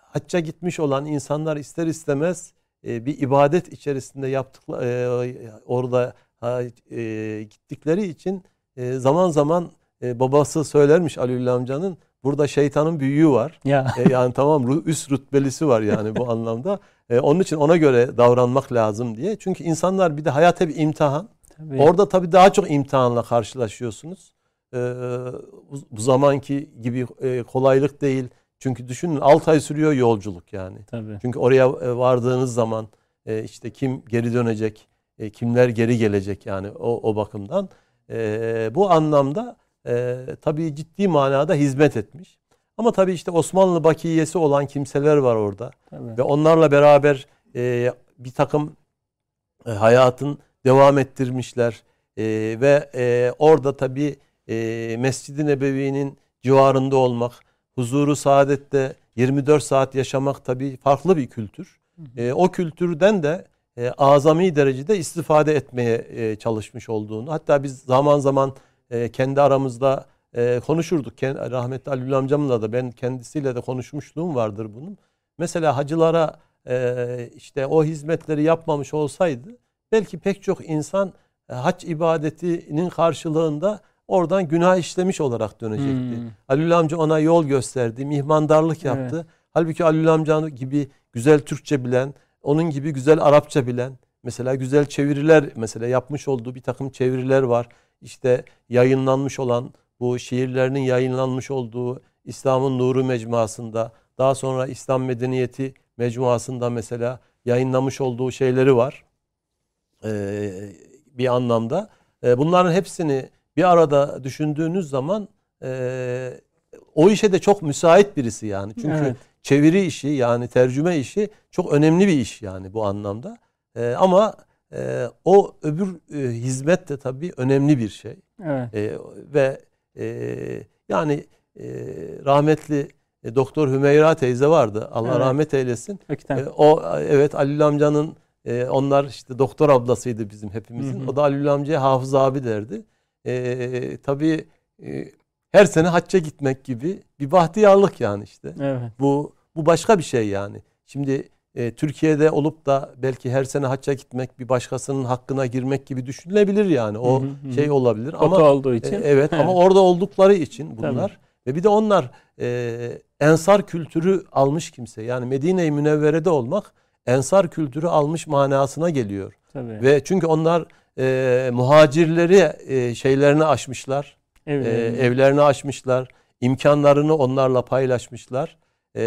hacca gitmiş olan insanlar ister istemez e, bir ibadet içerisinde yaptıkları e, orada e, gittikleri için e, zaman zaman e, babası söylermiş Aliullah amcanın burada şeytanın büyüğü var. Ya. E, yani tamam üst rütbelisi var yani bu anlamda. E, onun için ona göre davranmak lazım diye. Çünkü insanlar bir de hayat bir imtihan. Tabii. Orada tabii daha çok imtihanla karşılaşıyorsunuz. E, bu, zamanki gibi e, kolaylık değil. Çünkü düşünün 6 ay sürüyor yolculuk yani. Tabii. Çünkü oraya e, vardığınız zaman e, işte kim geri dönecek, e, kimler geri gelecek yani o, o bakımdan. Bu anlamda tabii ciddi manada hizmet etmiş. Ama tabii işte Osmanlı bakiyesi olan kimseler var orada. Tabii. Ve onlarla beraber bir takım hayatın devam ettirmişler. Ve orada tabii Mescid-i Nebevi'nin civarında olmak, huzuru saadette 24 saat yaşamak tabii farklı bir kültür. E, o kültürden de e, azami derecede istifade etmeye e, çalışmış olduğunu. Hatta biz zaman zaman e, kendi aramızda e, konuşurduk. Ken, rahmetli Ali amcamla da ben kendisiyle de konuşmuşluğum vardır bunun. Mesela hacılara e, işte o hizmetleri yapmamış olsaydı belki pek çok insan e, hac ibadetinin karşılığında oradan günah işlemiş olarak dönecekti. Hmm. Halil amca ona yol gösterdi, mihmandarlık yaptı. Evet. Halbuki Halil amca gibi güzel Türkçe bilen, onun gibi güzel Arapça bilen, mesela güzel çeviriler mesela yapmış olduğu bir takım çeviriler var. İşte yayınlanmış olan bu şiirlerinin yayınlanmış olduğu İslam'ın Nuru mecmuasında, daha sonra İslam Medeniyeti mecmuasında mesela yayınlamış olduğu şeyleri var. Ee, bir anlamda. Ee, bunların hepsini bir arada düşündüğünüz zaman e, o işe de çok müsait birisi yani. Çünkü evet. çeviri işi yani tercüme işi çok önemli bir iş yani bu anlamda. E, ama e, o öbür e, hizmet de tabii önemli bir şey. Evet. E, ve e, yani e, rahmetli e, Doktor Hümeyra teyze vardı. Allah evet. rahmet eylesin. E, o evet Ali amcanın e, onlar işte doktor ablasıydı bizim hepimizin. Hı hı. O da Ali amcaya hafız abi derdi e, tabii e, her sene hacca gitmek gibi bir bahtiyarlık yani işte. Evet. Bu bu başka bir şey yani. Şimdi e, Türkiye'de olup da belki her sene hacca gitmek bir başkasının hakkına girmek gibi düşünülebilir yani. O hı hı. şey olabilir Kota ama olduğu için. E, evet ama orada oldukları için bunlar Tabii. ve bir de onlar e, ensar kültürü almış kimse. Yani Medine-i Münevvere'de olmak ensar kültürü almış manasına geliyor. Tabii. Ve çünkü onlar e, muhacirleri e, şeylerini aşmışlar. Evet. E, evlerini aşmışlar. imkanlarını onlarla paylaşmışlar. E,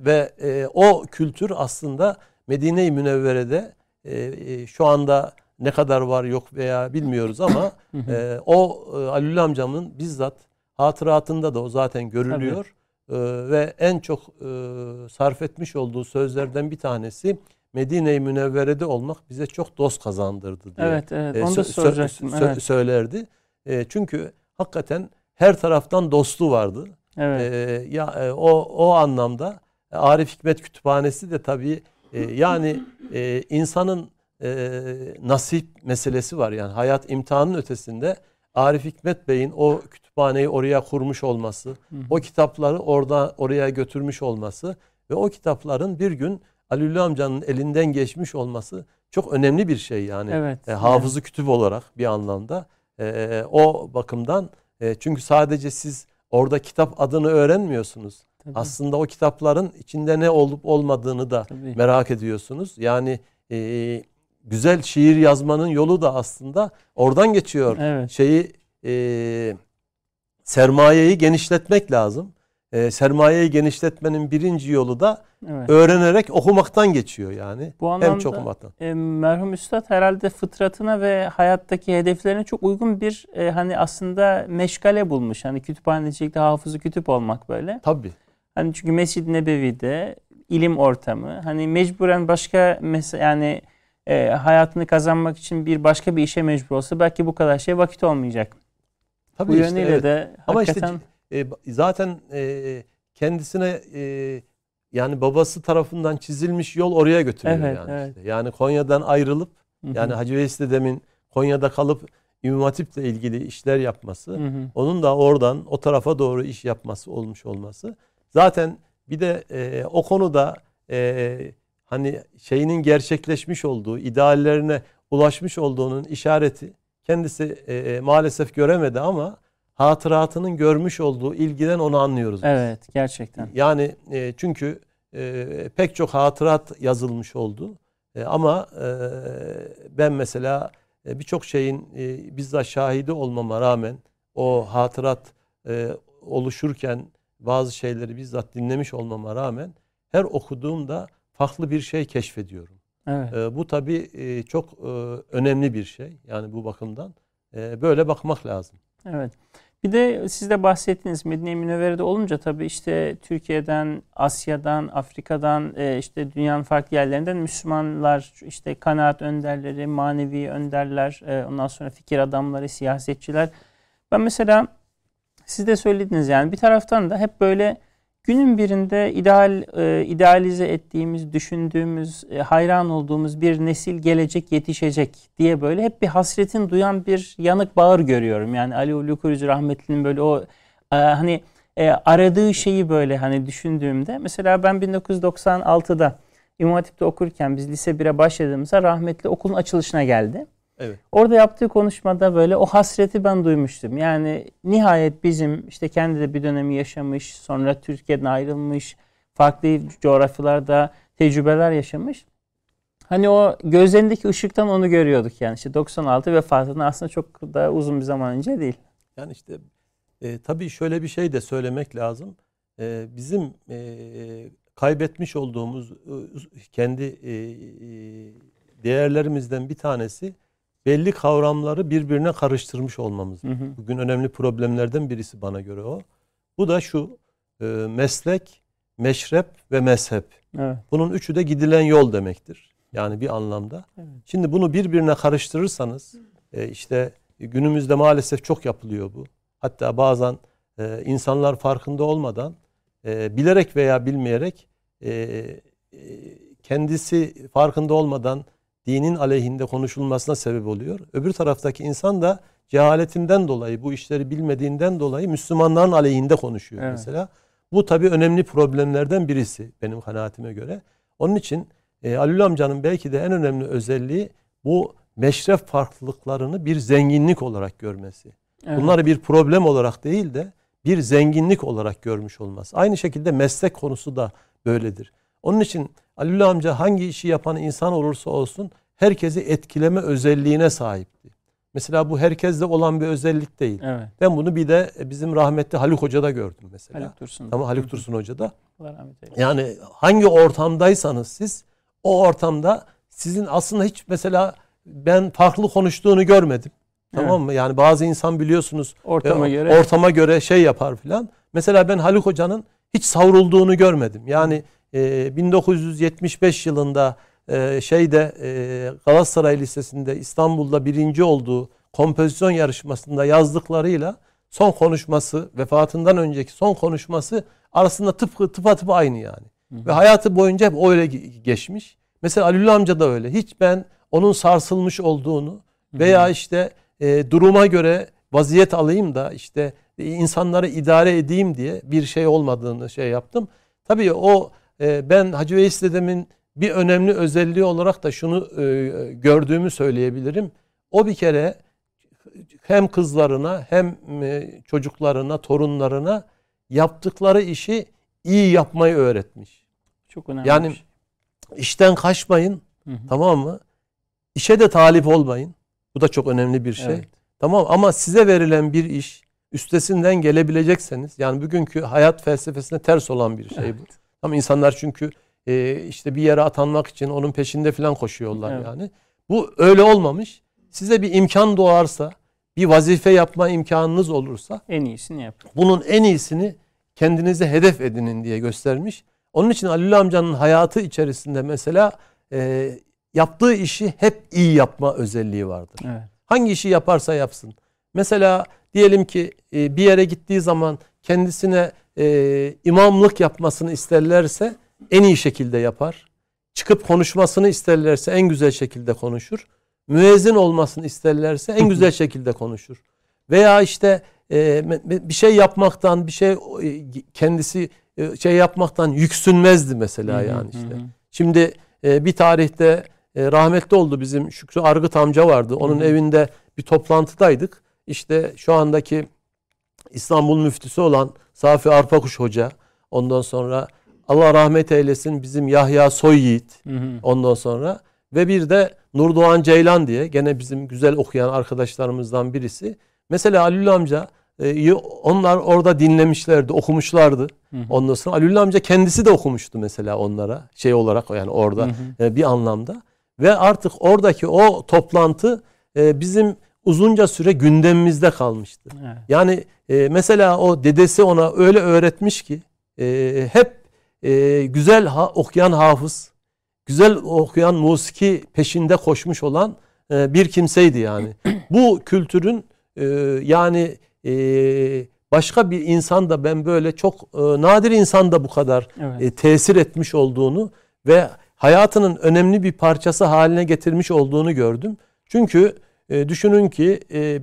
ve e, o kültür aslında Medine-i Münevvere'de e, e, şu anda ne kadar var yok veya bilmiyoruz ama e, o e, Alül amcamın bizzat hatıratında da o zaten görülüyor. E, ve en çok e, sarf etmiş olduğu sözlerden bir tanesi Medine-i Münevvere'de olmak bize çok dost kazandırdı diye. Evet, evet. E, Onu da soracaktım. Sö- evet. Söylerdi. E, çünkü hakikaten her taraftan dostu vardı. Evet. E, ya e, o o anlamda Arif Hikmet Kütüphanesi de tabii e, yani e, insanın e, nasip meselesi var. Yani hayat imtihanın ötesinde Arif Hikmet Bey'in o kütüphaneyi oraya kurmuş olması, hı hı. o kitapları orada oraya götürmüş olması ve o kitapların bir gün Alülü amcanın elinden geçmiş olması çok önemli bir şey yani. Evet. E, hafızı evet. kütüp olarak bir anlamda. E, o bakımdan e, çünkü sadece siz orada kitap adını öğrenmiyorsunuz. Tabii. Aslında o kitapların içinde ne olup olmadığını da Tabii. merak ediyorsunuz. Yani e, güzel şiir yazmanın yolu da aslında oradan geçiyor. Evet. Şeyi e, sermayeyi genişletmek lazım. E, sermayeyi genişletmenin birinci yolu da evet. öğrenerek okumaktan geçiyor yani. Bu anlamda Hem çok okumaktan. E, merhum Üstad herhalde fıtratına ve hayattaki hedeflerine çok uygun bir e, hani aslında meşgale bulmuş. Hani kütüphanecilikte hafızı kütüp olmak böyle. Tabii. Hani çünkü Mescid-i Nebevi'de ilim ortamı hani mecburen başka mesela yani e, hayatını kazanmak için bir başka bir işe mecbur olsa belki bu kadar şey vakit olmayacak. Tabii bu işte, yönüyle evet. de Ama hakikaten... işte e, zaten e, kendisine e, yani babası tarafından çizilmiş yol oraya götürüyor evet, yani. Evet. Işte. Yani Konya'dan ayrılıp Hı-hı. yani Hacı Veysi dedemin Konya'da kalıp İmam Hatip'le ilgili işler yapması, hı hı. onun da oradan o tarafa doğru iş yapması olmuş olması. Zaten bir de e, o konuda e, hani şeyinin gerçekleşmiş olduğu, ideallerine ulaşmış olduğunun işareti kendisi e, e, maalesef göremedi ama hatıratının görmüş olduğu ilgiden onu anlıyoruz. Evet, gerçekten. Yani e, çünkü e, pek çok hatırat yazılmış oldu. E, ama e, ben mesela e, birçok şeyin e, bizzat şahidi olmama rağmen o hatırat e, oluşurken bazı şeyleri bizzat dinlemiş olmama rağmen her okuduğumda farklı bir şey keşfediyorum. Evet. E, bu tabii e, çok e, önemli bir şey. Yani bu bakımdan e, böyle bakmak lazım. Evet. Bir de siz de bahsettiniz Medine-i Münevvere'de olunca tabii işte Türkiye'den, Asya'dan, Afrika'dan, e, işte dünyanın farklı yerlerinden Müslümanlar, işte kanaat önderleri, manevi önderler, e, ondan sonra fikir adamları, siyasetçiler. Ben mesela siz de söylediniz yani bir taraftan da hep böyle günün birinde ideal e, idealize ettiğimiz, düşündüğümüz, e, hayran olduğumuz bir nesil gelecek, yetişecek diye böyle hep bir hasretin duyan bir yanık bağır görüyorum. Yani Ali Ulu Kurucu rahmetlinin böyle o e, hani e, aradığı şeyi böyle hani düşündüğümde mesela ben 1996'da İmam Hatip'te okurken biz lise 1'e başladığımızda rahmetli okulun açılışına geldi. Evet. Orada yaptığı konuşmada böyle o hasreti ben duymuştum. Yani nihayet bizim işte kendi de bir dönemi yaşamış, sonra Türkiye'den ayrılmış, farklı coğrafyalarda tecrübeler yaşamış. Hani o gözlerindeki ışıktan onu görüyorduk yani. İşte 96 vefatından aslında çok da uzun bir zaman önce değil. Yani işte e, tabii şöyle bir şey de söylemek lazım. E, bizim e, kaybetmiş olduğumuz e, kendi e, e, değerlerimizden bir tanesi belli kavramları birbirine karıştırmış olmamız. Hı hı. Bugün önemli problemlerden birisi bana göre o. Bu da şu e, meslek, meşrep ve mezhep. Evet. Bunun üçü de gidilen yol demektir. Yani bir anlamda. Evet. Şimdi bunu birbirine karıştırırsanız e, işte günümüzde maalesef çok yapılıyor bu. Hatta bazen e, insanlar farkında olmadan e, bilerek veya bilmeyerek e, e, kendisi farkında olmadan dinin aleyhinde konuşulmasına sebep oluyor. Öbür taraftaki insan da cehaletinden dolayı, bu işleri bilmediğinden dolayı Müslümanların aleyhinde konuşuyor evet. mesela. Bu tabii önemli problemlerden birisi benim kanaatime göre. Onun için e, Alül amcanın belki de en önemli özelliği bu meşref farklılıklarını bir zenginlik olarak görmesi. Evet. Bunları bir problem olarak değil de bir zenginlik olarak görmüş olması. Aynı şekilde meslek konusu da böyledir. Onun için Alül amca hangi işi yapan insan olursa olsun herkesi etkileme özelliğine sahipti. Mesela bu herkeste olan bir özellik değil. Evet. Ben bunu bir de bizim rahmetli Haluk Hoca'da gördüm mesela. Haluk Dursun. Tamam Haluk Dursun Hoca'da. Yani hangi ortamdaysanız siz o ortamda sizin aslında hiç mesela ben farklı konuştuğunu görmedim. Evet. Tamam mı? Yani bazı insan biliyorsunuz ortama e, göre ortama göre şey yapar filan. Mesela ben Haluk Hoca'nın hiç savrulduğunu görmedim. Yani e, 1975 yılında e, şeyde e, Galatasaray Lisesi'nde İstanbul'da birinci olduğu kompozisyon yarışmasında yazdıklarıyla son konuşması vefatından önceki son konuşması arasında tıpkı tıpatıp aynı yani. Hı hı. Ve hayatı boyunca hep öyle geçmiş. Mesela Alül amca da öyle. Hiç ben onun sarsılmış olduğunu veya işte e, duruma göre vaziyet alayım da işte insanları idare edeyim diye bir şey olmadığını şey yaptım. Tabii o e, ben Hacı Veys dedemin bir önemli özelliği olarak da şunu e, gördüğümü söyleyebilirim. O bir kere hem kızlarına hem e, çocuklarına, torunlarına yaptıkları işi iyi yapmayı öğretmiş. Çok önemli. Yani şey. işten kaçmayın, Hı hı. tamam mı? İşe de talip olmayın. Bu da çok önemli bir şey. Evet. Tamam ama size verilen bir iş üstesinden gelebilecekseniz yani bugünkü hayat felsefesine ters olan bir şey bu. Ama insanlar çünkü e, işte bir yere atanmak için onun peşinde falan koşuyorlar Evet. yani. Bu öyle olmamış. Size bir imkan doğarsa, bir vazife yapma imkanınız olursa En iyisini yapın. bunun en iyisini kendinize hedef edinin diye göstermiş. Onun için Halil amcanın hayatı içerisinde mesela e, yaptığı işi hep iyi yapma özelliği vardır. Evet. Hangi işi yaparsa yapsın. Mesela diyelim ki e, bir yere gittiği zaman kendisine e, imamlık yapmasını isterlerse en iyi şekilde yapar. Çıkıp konuşmasını isterlerse en güzel şekilde konuşur. Müezzin olmasını isterlerse en güzel şekilde konuşur. Veya işte e, bir şey yapmaktan, bir şey e, kendisi e, şey yapmaktan yüksünmezdi mesela yani işte. Şimdi e, bir tarihte e, rahmetli oldu bizim Şükrü Argıt amca vardı. Onun evinde bir toplantıdaydık. İşte şu andaki İstanbul müftüsü olan Safi Arpakuş Hoca. Ondan sonra Allah rahmet eylesin bizim Yahya Soyyiğit. Hı hı. Ondan sonra ve bir de Nurdoğan Ceylan diye gene bizim güzel okuyan arkadaşlarımızdan birisi. Mesela Halil amca e, onlar orada dinlemişlerdi, okumuşlardı. Hı hı. Ondan sonra Halil amca kendisi de okumuştu mesela onlara şey olarak yani orada Hı hı. e, bir anlamda. Ve artık oradaki o toplantı e, bizim uzunca süre gündemimizde kalmıştı. Evet. Yani e, mesela o dedesi ona öyle öğretmiş ki e, hep e, güzel ha- okuyan hafız, güzel okuyan musiki peşinde koşmuş olan e, bir kimseydi yani. (clears throat) Bu kültürün e, yani e, başka bir insan da ben böyle çok e, nadir insan da bu kadar Evet. e, tesir etmiş olduğunu ve hayatının önemli bir parçası haline getirmiş olduğunu gördüm. Çünkü e, düşünün ki e,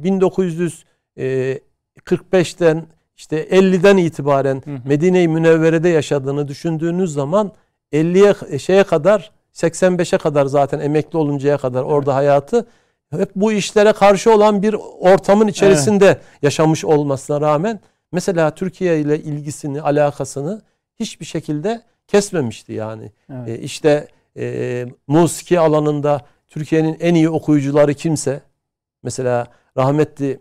1945'ten işte 50'den itibaren. Medine-i Münevvere'de yaşadığını düşündüğünüz zaman 50'ye şeye kadar 85'e kadar zaten emekli oluncaya kadar orada hayatı hep bu işlere karşı olan bir ortamın içerisinde yaşamış olmasına rağmen mesela Türkiye ile ilgisini, alakasını hiçbir şekilde kesmemişti yani. Evet. E, işte e, musiki alanında Türkiye'nin en iyi okuyucuları kimse mesela rahmetli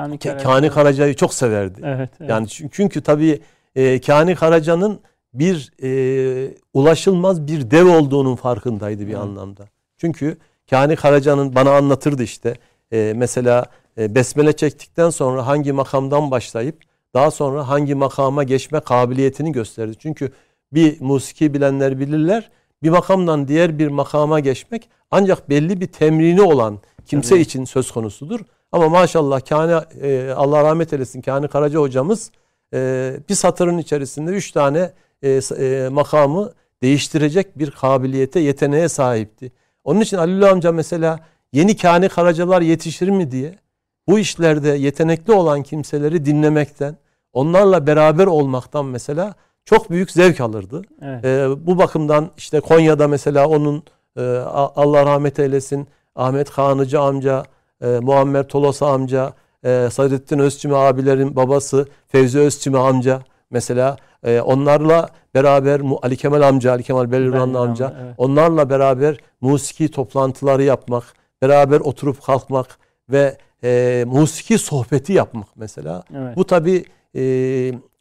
Kani Karaca. Kani Karaca'yı çok severdi. Evet. evet. Yani çünkü, tabii e, Kani Karaca'nın bir e, ulaşılmaz bir dev olduğunun farkındaydı bir Evet. anlamda. Çünkü Kani Karaca'nın bana anlatırdı işte e, mesela e, besmele çektikten sonra hangi makamdan başlayıp daha sonra hangi makama geçme kabiliyetini gösterdi. Çünkü bir musiki bilenler bilirler bir makamdan diğer bir makama geçmek ancak belli bir temrini olan kimse Tabii. için söz konusudur. Ama maşallah Kani e, Allah rahmet eylesin Kani Karaca hocamız e, bir satırın içerisinde üç tane e, e, makamı değiştirecek bir kabiliyete, yeteneğe sahipti. Onun için Halil amca mesela yeni Kani Karacalar yetişir mi diye bu işlerde yetenekli olan kimseleri dinlemekten, onlarla beraber olmaktan mesela çok büyük zevk alırdı. Evet. Ee, bu bakımdan işte Konya'da mesela onun e, Allah rahmet eylesin Ahmet Kanıcı amca, e, Muammer Tolosa amca, e, Sadrettin Özçimi abilerin babası Fevzi Özçimi amca mesela e, onlarla beraber Ali Kemal amca, Ali Kemal Beliranlı amca evet. onlarla beraber musiki toplantıları yapmak, beraber oturup kalkmak ve e, musiki sohbeti yapmak mesela. Evet. Bu tabi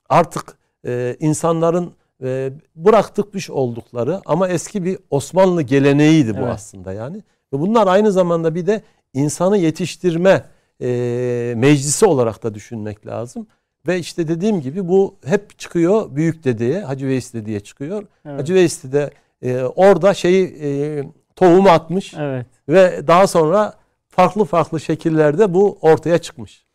artık e, insanların e, bıraktıkmış oldukları ama eski bir Osmanlı geleneğiydi bu Evet. aslında yani. Ve bunlar aynı zamanda bir de insanı yetiştirme e, meclisi olarak da düşünmek lazım. Ve işte dediğim gibi bu hep çıkıyor büyük dedeye, Hacı Veysi diye çıkıyor. Evet. Hacı Veysi de e, orada şeyi e, tohumu atmış Evet. ve daha sonra farklı farklı şekillerde bu ortaya çıkmış.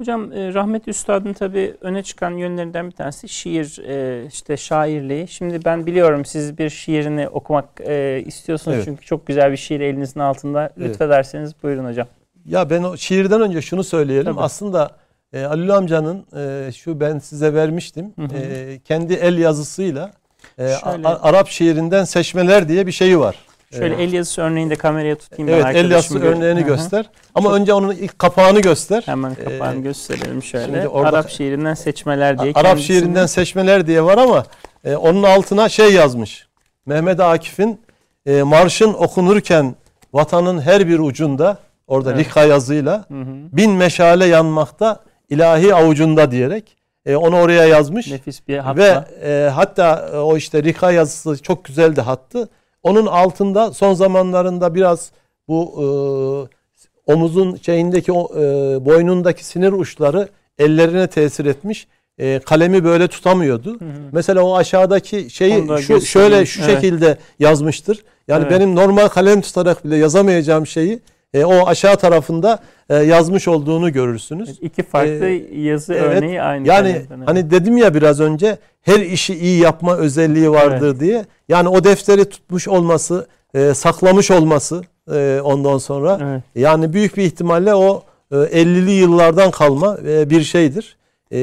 Hocam e, rahmetli üstadın tabii öne çıkan yönlerinden bir tanesi şiir, e, işte şairliği. Şimdi ben biliyorum siz bir şiirini okumak e, istiyorsunuz Evet. çünkü çok güzel bir şiir elinizin altında. Evet. Lütfederseniz buyurun hocam. Ya ben o şiirden önce şunu söyleyelim. Tabii. Aslında e, Halil amcanın e, şu ben size vermiştim. Hı hı. E, kendi el yazısıyla e, Şöyle- A- Arap şiirinden seçmeler diye bir şeyi var. Şöyle E, el yazısı örneğini de kameraya tutayım Evet el yazısı gör- örneğini Hı hı. göster. Ama önce onun ilk kapağını göster. Hemen kapağını Ee, gösterelim şöyle. orada- Arap şiirinden seçmeler diye. Arap kendisini- şiirinden seçmeler diye var ama e, onun altına şey yazmış. Mehmet Akif'in e, marşın okunurken vatanın her bir ucunda orada Evet. rika yazıyla Hı hı. bin meşale yanmakta ilahi avucunda diyerek e, onu oraya yazmış. Nefis bir hatta. Ve e, hatta e, o işte rika yazısı çok güzeldi hattı. Onun altında son zamanlarında biraz bu e, omuzun şeyindeki o, e, boynundaki sinir uçları ellerine tesir etmiş. E, kalemi böyle tutamıyordu. Hı hı. Mesela o aşağıdaki şeyi şu şöyle şu Evet. şekilde yazmıştır. Yani Evet. benim normal kalem tutarak bile yazamayacağım şeyi e, o aşağı tarafında e, yazmış olduğunu görürsünüz. İki farklı Ee, yazı evet. örneği aynı. Yani evet. hani dedim ya biraz önce her işi iyi yapma özelliği vardır diye. Yani o defteri tutmuş olması, e, saklamış olması e, ondan sonra Evet. yani büyük bir ihtimalle o e, 50'li yıllardan kalma e, bir şeydir. E,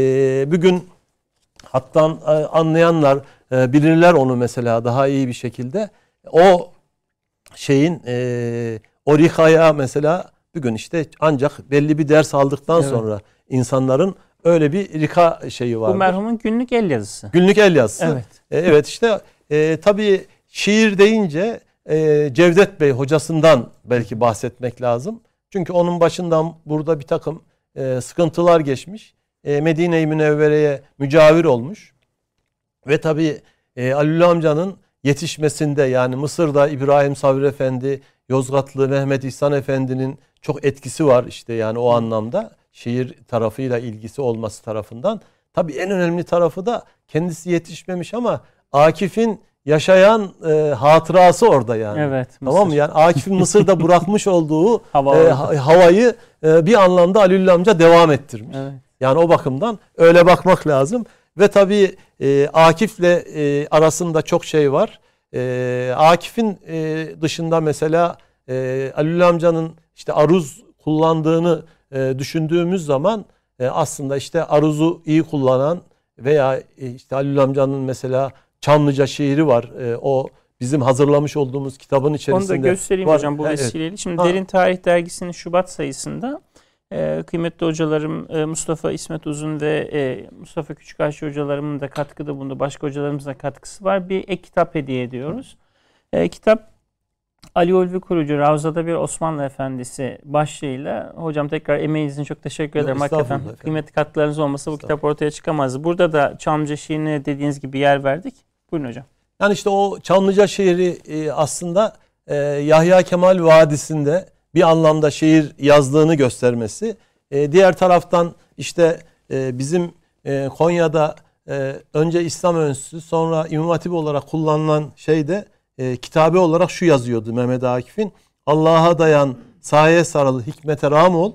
bugün hattan e, anlayanlar e, bilirler onu mesela daha iyi bir şekilde. O şeyin e, o rihaya mesela bugün işte ancak belli bir ders aldıktan Evet. sonra insanların öyle bir rika şeyi var. Bu merhumun günlük el yazısı. Günlük el yazısı. Evet. E, evet işte e, tabii şiir deyince e, Cevdet Bey hocasından belki bahsetmek lazım. Çünkü onun başından burada bir takım e, sıkıntılar geçmiş. E, Medine-i Münevvere'ye mücavir olmuş. Ve tabii e, Alül amcanın yetişmesinde yani Mısır'da İbrahim Sabri Efendi, Yozgatlı Mehmet İhsan Efendi'nin çok etkisi var işte yani o anlamda şiir tarafıyla ilgisi olması tarafından. Tabii en önemli tarafı da kendisi yetişmemiş ama Akif'in yaşayan e, hatırası orada yani. Evet. Tamam mı? Mısır. Yani Akif'in Mısır'da (laughs) bırakmış olduğu Hava e, orada. ha- havayı e, bir anlamda Alül amca devam ettirmiş. Evet. Yani o bakımdan öyle bakmak lazım. Ve tabii e, Akif'le e, arasında çok şey var. E, Akif'in e, dışında mesela e, Alül amcanın işte aruz kullandığını e, düşündüğümüz zaman e, aslında işte aruzu iyi kullanan veya e, işte Halil amcanın mesela Çamlıca şiiri var. E, o bizim hazırlamış olduğumuz kitabın içerisinde. Onu da göstereyim var. hocam bu vesileyle. Şimdi Ha. Derin Tarih Dergisi'nin Şubat sayısında e, kıymetli hocalarım e, Mustafa İsmet Uzun ve e, Mustafa Küçükayşe hocalarımın da katkıda bulundu. Başka hocalarımızın da katkısı var. Bir ek kitap hediye ediyoruz. E, kitap Ali Ulvi Kurucu Ravzada bir Osmanlı Efendisi başlığıyla hocam tekrar emeğiniz için çok teşekkür Yok, ederim. estağfurullah Hakikaten kıymetli katkılarınız olmasa bu kitap ortaya çıkamazdı. Burada da Çamlıca şiirine dediğiniz gibi yer verdik. Buyurun hocam. Yani işte o Çamlıca şehri e, aslında e, Yahya Kemal Vadisi'nde bir anlamda şehir yazdığını göstermesi. E, diğer taraftan işte e, bizim e, Konya'da e, önce İslam Enstitüsü sonra İmam Hatip olarak kullanılan şeyde e, kitabe olarak şu yazıyordu Mehmet Akif'in. Allah'a dayan, sahaya sarıl, hikmete ram ol.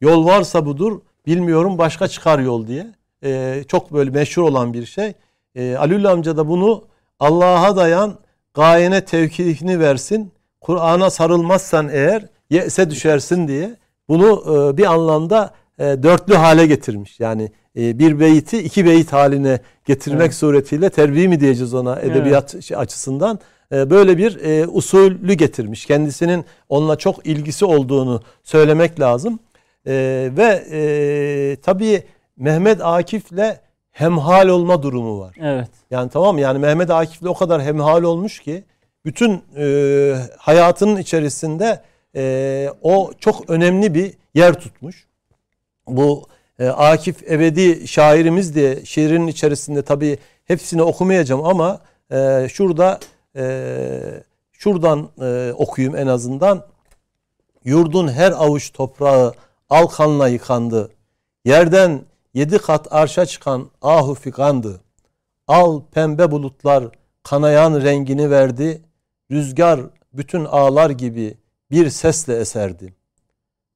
Yol varsa budur, bilmiyorum başka çıkar yol diye. E, çok böyle meşhur olan bir şey. E, Alül amca da bunu Allah'a dayan, gayene tevkifini versin. Kur'an'a sarılmazsan eğer yese düşersin diye bunu e, bir anlamda e, dörtlü hale getirmiş. Yani e, bir beyti iki beyit haline getirmek Evet. suretiyle terbiye mi diyeceğiz ona edebiyat şey açısından böyle bir e, usulü getirmiş. Kendisinin onunla çok ilgisi olduğunu söylemek lazım. E, ve e, tabii Mehmet Akif'le hemhal olma durumu var. Evet. Yani tamam? Yani Mehmet Akif'le o kadar hemhal olmuş ki bütün hayatının içerisinde e, o çok önemli bir yer tutmuş. Bu e, Akif Ebedi şairimiz diye şiirin içerisinde tabii hepsini okumayacağım ama e, şurada e, şuradan e, okuyayım en azından. Yurdun her avuç toprağı al kanla yıkandı. Yerden yedi kat arşa çıkan ahu fikandı. Al pembe bulutlar kanayan rengini verdi. Rüzgar bütün ağlar gibi bir sesle eserdi.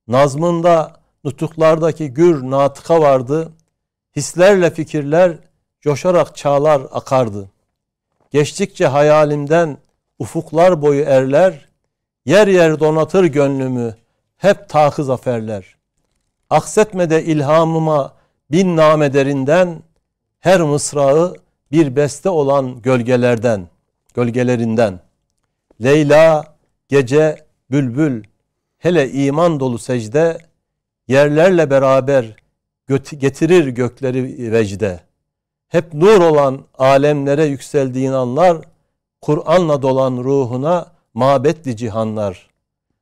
Nazmında nutuklardaki gür natıka vardı. Hislerle fikirler coşarak çağlar akardı. Geçtikçe hayalimden ufuklar boyu erler, yer yer donatır gönlümü hep takı zaferler. Aksetmede ilhamıma bin namederinden, her mısrağı bir beste olan gölgelerden, gölgelerinden. Leyla, gece, bülbül, hele iman dolu secde, yerlerle beraber getirir gökleri vecde. Hep nur olan alemlere yükseldiğin anlar, Kur'an'la dolan ruhuna mabetli cihanlar.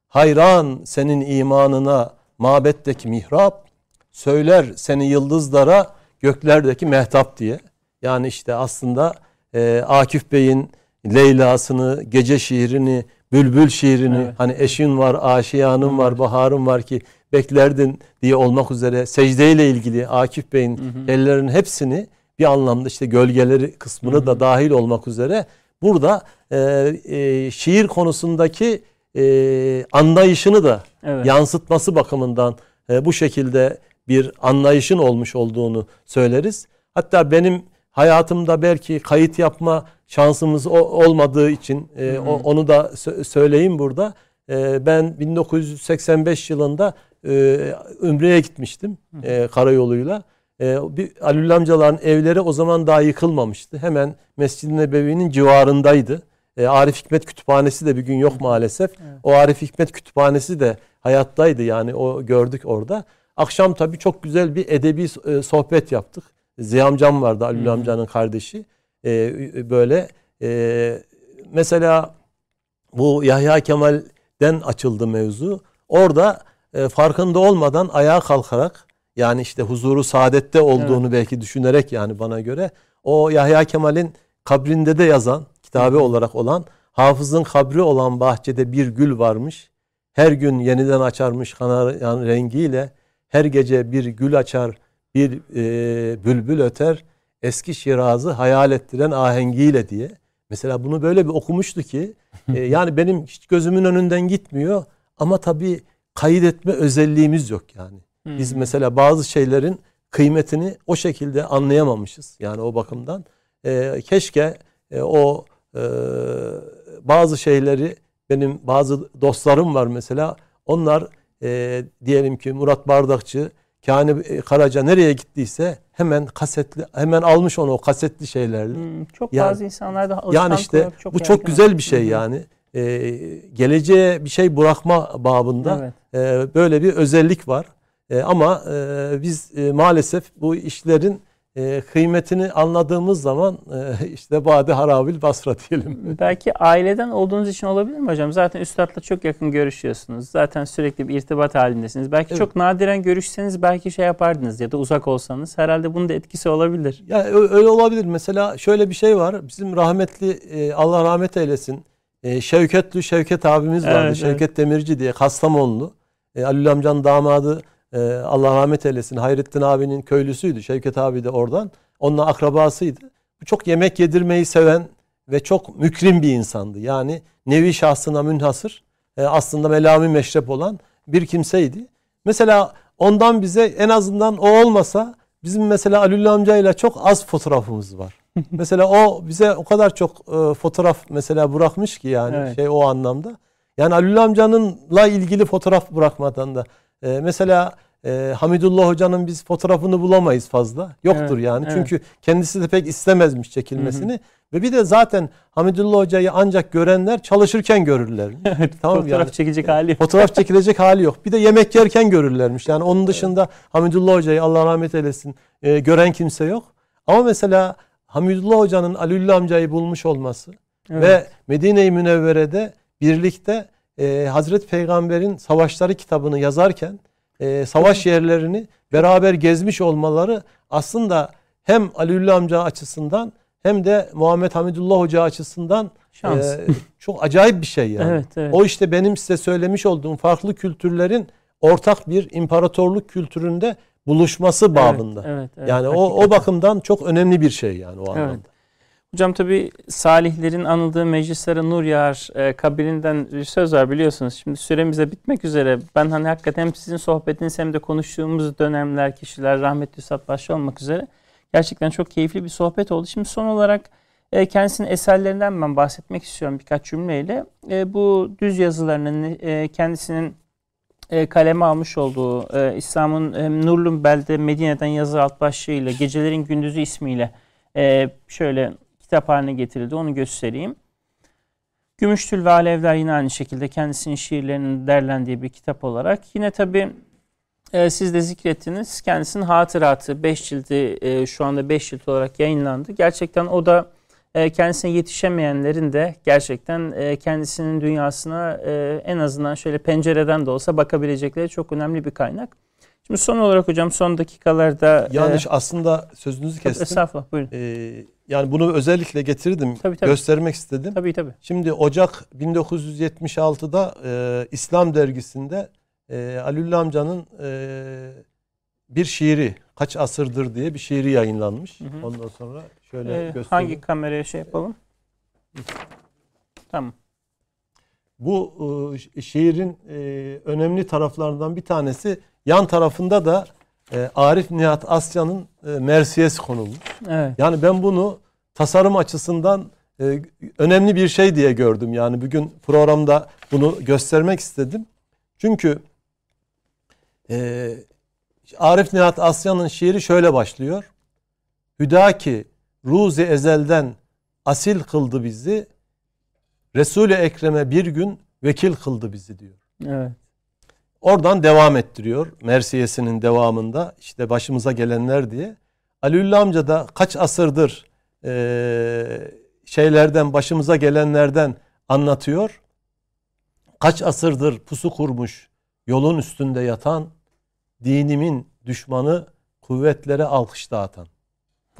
Hayran senin imanına mabetteki mihrap, söyler seni yıldızlara göklerdeki mehtap diye. Yani işte aslında e, Akif Bey'in Leyla'sını, gece şiirini, bülbül şiirini, evet. hani eşin var, aşiyanın var, baharın var ki beklerdin diye olmak üzere secdeyle ilgili Akif Bey'in ellerinin hepsini bir anlamda işte gölgeleri kısmını hı hı. da dahil olmak üzere burada e, e, şiir konusundaki e, anlayışını da evet. yansıtması bakımından e, bu şekilde bir anlayışın olmuş olduğunu söyleriz. Hatta benim hayatımda belki kayıt yapma şansımız olmadığı için e, o, onu da söyleyeyim burada. E, ben 1985 yılında e, Ümre'ye gitmiştim e, karayoluyla. E, bir Alül amcaların evleri o zaman daha yıkılmamıştı. Hemen Mescid-i Nebevi'nin civarındaydı. E, Arif Hikmet Kütüphanesi de bir gün yok maalesef. Evet. O Arif Hikmet Kütüphanesi de hayattaydı yani o gördük orada. Akşam tabii çok güzel bir edebi e, sohbet yaptık. Ziya amcam vardı Alül hmm. amcanın kardeşi. E, böyle e, mesela bu Yahya Kemal'den açıldı mevzu. Orada e, farkında olmadan ayağa kalkarak yani işte huzuru saadette olduğunu evet. belki düşünerek yani bana göre o Yahya Kemal'in kabrinde de yazan kitabı olarak olan hafızın kabri olan bahçede bir gül varmış. Her gün yeniden açarmış kanayan rengiyle her gece bir gül açar bir e, bülbül öter eski Şiraz'ı hayal ettiren ahengiyle diye. Mesela bunu böyle bir okumuştu ki e, (laughs) yani benim hiç gözümün önünden gitmiyor ama tabii kaydetme özelliğimiz yok yani. Biz mesela bazı şeylerin kıymetini o şekilde anlayamamışız. Yani o bakımdan e, keşke e, o e, bazı şeyleri benim bazı dostlarım var mesela onlar e, diyelim ki Murat Bardakçı Kani Karaca nereye gittiyse hemen kasetli hemen almış onu o kasetli şeylerle. Hmm, çok yani, bazı insanlar da yani işte çok bu çok güzel bir şey yani. Ee, geleceğe bir şey bırakma babında evet. e, böyle bir özellik var. E, ama e, biz e, maalesef bu işlerin e, kıymetini anladığımız zaman e, (laughs) işte Bade Harabil Basra diyelim. (laughs) Belki aileden olduğunuz için olabilir mi hocam? Zaten üstadla çok yakın görüşüyorsunuz. Zaten sürekli bir irtibat halindesiniz. Belki evet. çok nadiren görüşseniz belki şey yapardınız ya da uzak olsanız. Herhalde bunun da etkisi olabilir. Ya öyle olabilir. Mesela şöyle bir şey var. Bizim rahmetli e, Allah rahmet eylesin. E, Şevketli Şevket abimiz vardı. Evet, Şevket evet. Demirci diye Kastamonlu. E, Alül amcanın damadı ee, Allah rahmet eylesin Hayrettin abinin köylüsüydü. Şevket abi de oradan. Onunla akrabasıydı. Çok yemek yedirmeyi seven ve çok mükrim bir insandı. Yani nevi şahsına münhasır e, aslında melami meşrep olan bir kimseydi. Mesela ondan bize en azından o olmasa bizim mesela Alül amcayla çok az fotoğrafımız var. (laughs) mesela o bize o kadar çok e, fotoğraf mesela bırakmış ki yani evet. şey o anlamda. Yani Alül amcanınla ilgili fotoğraf bırakmadan da e, mesela e, Hamidullah Hoca'nın biz fotoğrafını bulamayız fazla. Yoktur evet, yani. Evet. Çünkü kendisi de pek istemezmiş çekilmesini. Hı hı. Ve bir de zaten Hamidullah Hoca'yı ancak görenler çalışırken görürler. (laughs) tamam Fotoğraf yani. çekecek hali yok. Fotoğraf çekilecek hali yok. Bir de yemek yerken görürlermiş. Yani onun dışında Hamidullah Hoca'yı Allah rahmet eylesin e, gören kimse yok. Ama mesela Hamidullah Hoca'nın Aliullah amcayı bulmuş olması evet. ve Medine-i Münevvere'de birlikte e, Hazreti Peygamber'in Savaşları kitabını yazarken e, savaş yerlerini beraber gezmiş olmaları aslında hem Aliullah amca açısından hem de Muhammed Hamidullah Hoca açısından Şans. E, çok acayip bir şey yani. Evet, evet. O işte benim size söylemiş olduğum farklı kültürlerin ortak bir imparatorluk kültüründe buluşması babında. Evet, evet, evet, yani hakikaten. o o bakımdan çok önemli bir şey yani o anlamda. Evet. Hocam tabi salihlerin anıldığı meclislere nur yağar e, kabilinden bir söz var biliyorsunuz. Şimdi süremize bitmek üzere. Ben hani hakikaten hem sizin sohbetiniz hem de konuştuğumuz dönemler, kişiler rahmetli Üstad başta olmak üzere gerçekten çok keyifli bir sohbet oldu. Şimdi son olarak e, kendisinin eserlerinden ben bahsetmek istiyorum birkaç cümleyle. E, bu düz yazılarının e, kendisinin e, kaleme almış olduğu e, İslam'ın e, Nurlu Belde Medine'den yazı alt başlığıyla Gecelerin Gündüzü ismiyle e, şöyle kitap haline getirildi. Onu göstereyim. Gümüştül ve Alevler yine aynı şekilde kendisinin şiirlerinin derlendiği bir kitap olarak. Yine tabi e, siz de zikrettiniz. Kendisinin hatıratı 5 cildi e, şu anda 5 cilt olarak yayınlandı. Gerçekten o da e, kendisine yetişemeyenlerin de gerçekten e, kendisinin dünyasına e, en azından şöyle pencereden de olsa bakabilecekleri çok önemli bir kaynak. Şimdi son olarak hocam son dakikalarda... Yanlış e, aslında sözünüzü kestim. Estağfurullah buyurun. E, yani bunu özellikle getirdim. Tabii, tabii. Göstermek istedim. Tabii tabii. Şimdi Ocak 1976'da e, İslam dergisinde e, Alülle amcanın e, bir şiiri kaç asırdır diye bir şiiri yayınlanmış. Hı hı. Ondan sonra şöyle ee, göstereyim. Hangi kameraya şey yapalım? Tamam. Bu e, şiirin e, önemli taraflarından bir tanesi yan tarafında da e, Arif Nihat Asya'nın e, Mersiyesi konulmuş. Evet. Yani ben bunu tasarım açısından e, önemli bir şey diye gördüm. Yani bugün programda bunu göstermek istedim. Çünkü e, Arif Nihat Asya'nın şiiri şöyle başlıyor. Hüdaki ruzi ezelden asil kıldı bizi. Resul-i Ekrem'e bir gün vekil kıldı bizi diyor. Evet. Oradan devam ettiriyor. Mersiyesinin devamında işte başımıza gelenler diye. Aliullah amca da kaç asırdır e, şeylerden başımıza gelenlerden anlatıyor. Kaç asırdır pusu kurmuş yolun üstünde yatan dinimin düşmanı kuvvetlere alkış dağıtan.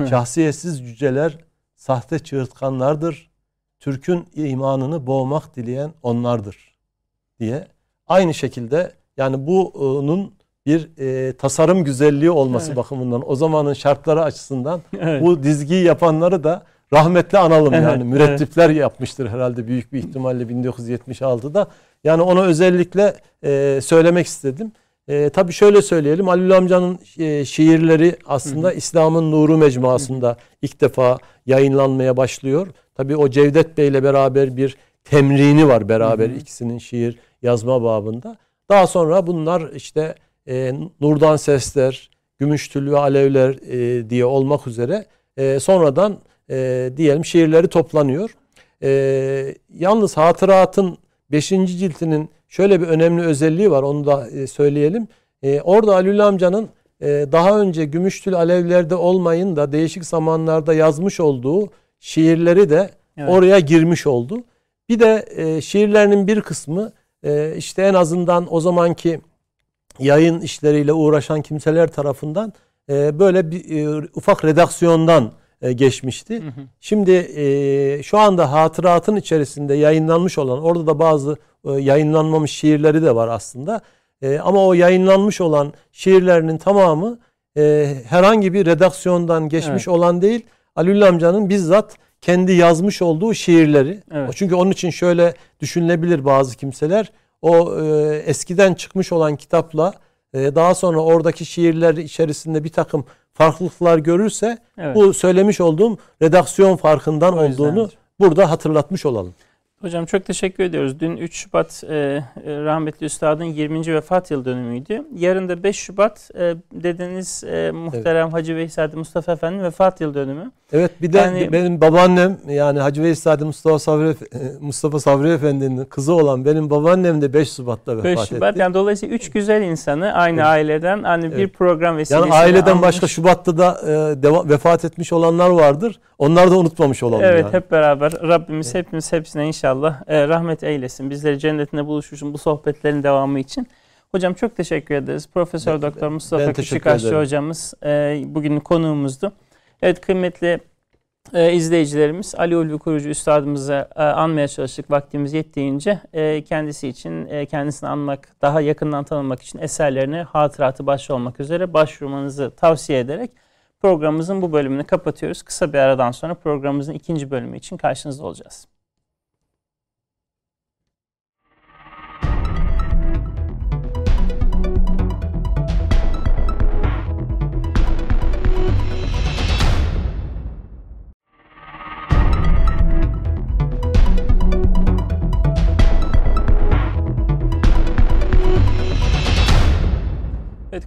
Şahsiyetsiz cüceler sahte çığırtkanlardır. Türk'ün imanını boğmak dileyen onlardır diye. Aynı şekilde yani bunun bir e, tasarım güzelliği olması evet. bakımından o zamanın şartları açısından evet. bu dizgiyi yapanları da rahmetle analım evet, yani mürettipler evet. yapmıştır herhalde büyük bir ihtimalle 1976'da. Yani onu özellikle e, söylemek istedim. E, tabii şöyle söyleyelim Halil amcanın e, şiirleri aslında İslam'ın Nuru Mecmuası'nda ilk defa yayınlanmaya başlıyor. Tabii o Cevdet Bey ile beraber bir temrini var beraber hı hı. ikisinin şiir yazma babında. Daha sonra bunlar işte e, Nurdan Sesler, Gümüştül ve Alevler e, diye olmak üzere e, sonradan e, diyelim şiirleri toplanıyor. E, yalnız hatıratın 5. ciltinin şöyle bir önemli özelliği var onu da e, söyleyelim. E, orada Alül amcanın e, daha önce Gümüştül Alevler'de olmayın da değişik zamanlarda yazmış olduğu şiirleri de evet. oraya girmiş oldu. Bir de e, şiirlerinin bir kısmı e, işte en azından o zamanki yayın işleriyle uğraşan kimseler tarafından e, böyle bir e, ufak redaksiyondan e, geçmişti. Hı hı. Şimdi e, şu anda hatıratın içerisinde yayınlanmış olan orada da bazı e, yayınlanmamış şiirleri de var aslında. E, ama o yayınlanmış olan şiirlerinin tamamı e, herhangi bir redaksiyondan geçmiş evet. olan değil. Alül amcanın bizzat kendi yazmış olduğu şiirleri. Evet. Çünkü onun için şöyle düşünülebilir bazı kimseler. O e, eskiden çıkmış olan kitapla e, daha sonra oradaki şiirler içerisinde bir takım farklılıklar görürse evet. bu söylemiş olduğum redaksiyon farkından olduğunu burada hatırlatmış olalım. Hocam çok teşekkür ediyoruz. Dün 3 Şubat e, e, rahmetli üstadın 20. vefat yıl dönümüydü. Yarın da 5 Şubat e, dedeniz e, muhterem evet. Hacı Veysade Mustafa Efendi vefat yıl dönümü. Evet bir de yani, benim babaannem yani Hacı Veysade Mustafa Sabri, e, Mustafa Sabri Efendi'nin kızı olan benim babaannem de 5 Şubat'ta vefat 5 Şubat, etti. Yani dolayısıyla 3 güzel insanı aynı evet. aileden hani evet. bir program vesilesiyle Yani aileden almış. başka Şubat'ta da e, deva, vefat etmiş olanlar vardır. Onları da unutmamış olalım Evet yani. hep beraber Rabbimiz evet. hepimiz hepsine inşallah inşallah e, rahmet eylesin. Bizleri cennetinde buluşuşun bu sohbetlerin devamı için. Hocam çok teşekkür ederiz. Profesör Doktor Mustafa Küçükaşçı hocamız e, bugün konuğumuzdu. Evet kıymetli e, izleyicilerimiz Ali Ulvi Kurucu Üstadımızı e, anmaya çalıştık vaktimiz yettiğince. E, kendisi için e, kendisini anmak, daha yakından tanımak için eserlerini hatıratı başta olmak üzere başvurmanızı tavsiye ederek programımızın bu bölümünü kapatıyoruz. Kısa bir aradan sonra programımızın ikinci bölümü için karşınızda olacağız.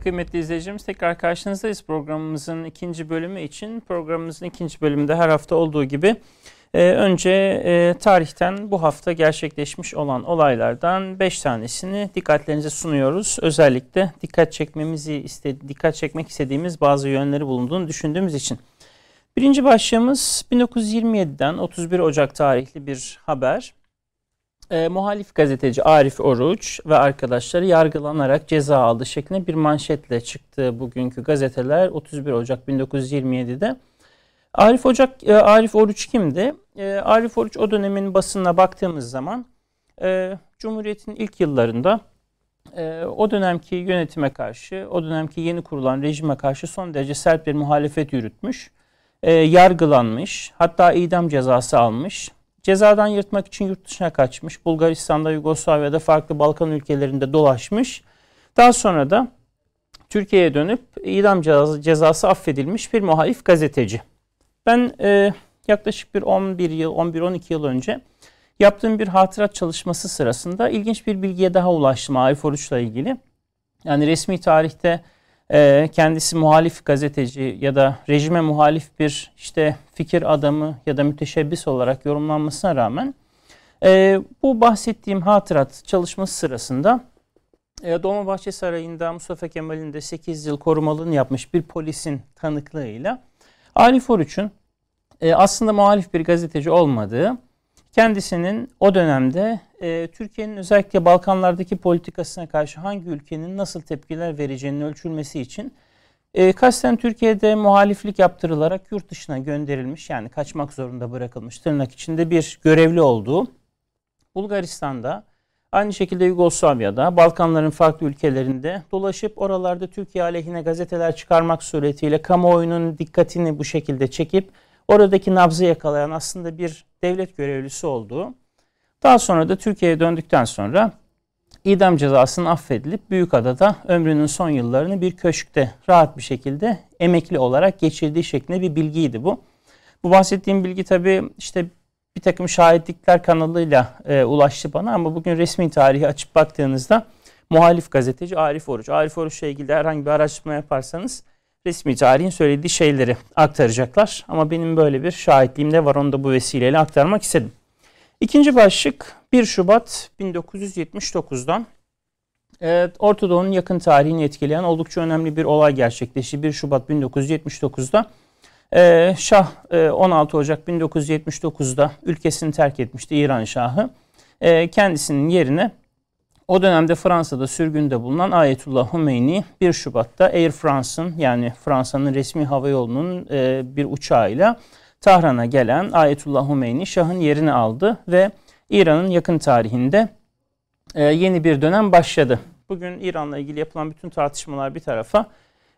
Kıymetli izleyicilerimiz tekrar karşınızdayız programımızın ikinci bölümü için. Programımızın ikinci bölümünde her hafta olduğu gibi e, önce e, tarihten bu hafta gerçekleşmiş olan olaylardan 5 tanesini dikkatlerinize sunuyoruz. Özellikle dikkat çekmemizi iste, dikkat çekmek istediğimiz bazı yönleri bulunduğunu düşündüğümüz için. Birinci başlığımız 1927'den 31 Ocak tarihli bir haber e, muhalif gazeteci Arif Oruç ve arkadaşları yargılanarak ceza aldı şeklinde bir manşetle çıktı bugünkü gazeteler 31 Ocak 1927'de. Arif Ocak e, Arif Oruç kimdi? E, Arif Oruç o dönemin basınına baktığımız zaman e, Cumhuriyet'in ilk yıllarında e, o dönemki yönetime karşı, o dönemki yeni kurulan rejime karşı son derece sert bir muhalefet yürütmüş. E, yargılanmış, hatta idam cezası almış Cezadan yırtmak için yurt dışına kaçmış. Bulgaristan'da, Yugoslavya'da, farklı Balkan ülkelerinde dolaşmış. Daha sonra da Türkiye'ye dönüp idam cezası, cezası affedilmiş bir muhalif gazeteci. Ben e, yaklaşık bir 11 yıl, 11-12 yıl önce yaptığım bir hatırat çalışması sırasında ilginç bir bilgiye daha ulaştım Arif Oruç'la ilgili. Yani resmi tarihte e, kendisi muhalif gazeteci ya da rejime muhalif bir işte fikir adamı ya da müteşebbis olarak yorumlanmasına rağmen e, bu bahsettiğim hatırat çalışması sırasında e, Dolmabahçe Sarayı'nda Mustafa Kemal'in de 8 yıl korumalığını yapmış bir polisin tanıklığıyla Arif Oruç'un e, aslında muhalif bir gazeteci olmadığı kendisinin o dönemde e, Türkiye'nin özellikle Balkanlardaki politikasına karşı hangi ülkenin nasıl tepkiler vereceğinin ölçülmesi için e, kasten Türkiye'de muhaliflik yaptırılarak yurt dışına gönderilmiş yani kaçmak zorunda bırakılmış tırnak içinde bir görevli olduğu Bulgaristan'da aynı şekilde Yugoslavya'da Balkanların farklı ülkelerinde dolaşıp oralarda Türkiye aleyhine gazeteler çıkarmak suretiyle kamuoyunun dikkatini bu şekilde çekip oradaki nabzı yakalayan aslında bir devlet görevlisi olduğu. Daha sonra da Türkiye'ye döndükten sonra idam cezasının affedilip Büyükada'da ömrünün son yıllarını bir köşkte rahat bir şekilde emekli olarak geçirdiği şeklinde bir bilgiydi bu. Bu bahsettiğim bilgi tabii işte bir takım şahitlikler kanalıyla e, ulaştı bana ama bugün resmi tarihi açıp baktığınızda muhalif gazeteci Arif Oruç. Arif Oruç'la ilgili herhangi bir araştırma yaparsanız resmi tarihin söylediği şeyleri aktaracaklar. Ama benim böyle bir şahitliğim de var. Onu da bu vesileyle aktarmak istedim. İkinci başlık 1 Şubat 1979'dan Evet, Orta Doğu'nun yakın tarihini etkileyen oldukça önemli bir olay gerçekleşti. 1 Şubat 1979'da e, Şah 16 e, Ocak 1979'da ülkesini terk etmişti İran Şahı. E, kendisinin yerine o dönemde Fransa'da sürgünde bulunan Ayetullah Humeyni 1 Şubat'ta Air France'ın yani Fransa'nın resmi hava yolunun e, bir uçağıyla Tahran'a gelen Ayetullah Humeyni Şah'ın yerini aldı ve İran'ın yakın tarihinde e, yeni bir dönem başladı. Bugün İran'la ilgili yapılan bütün tartışmalar bir tarafa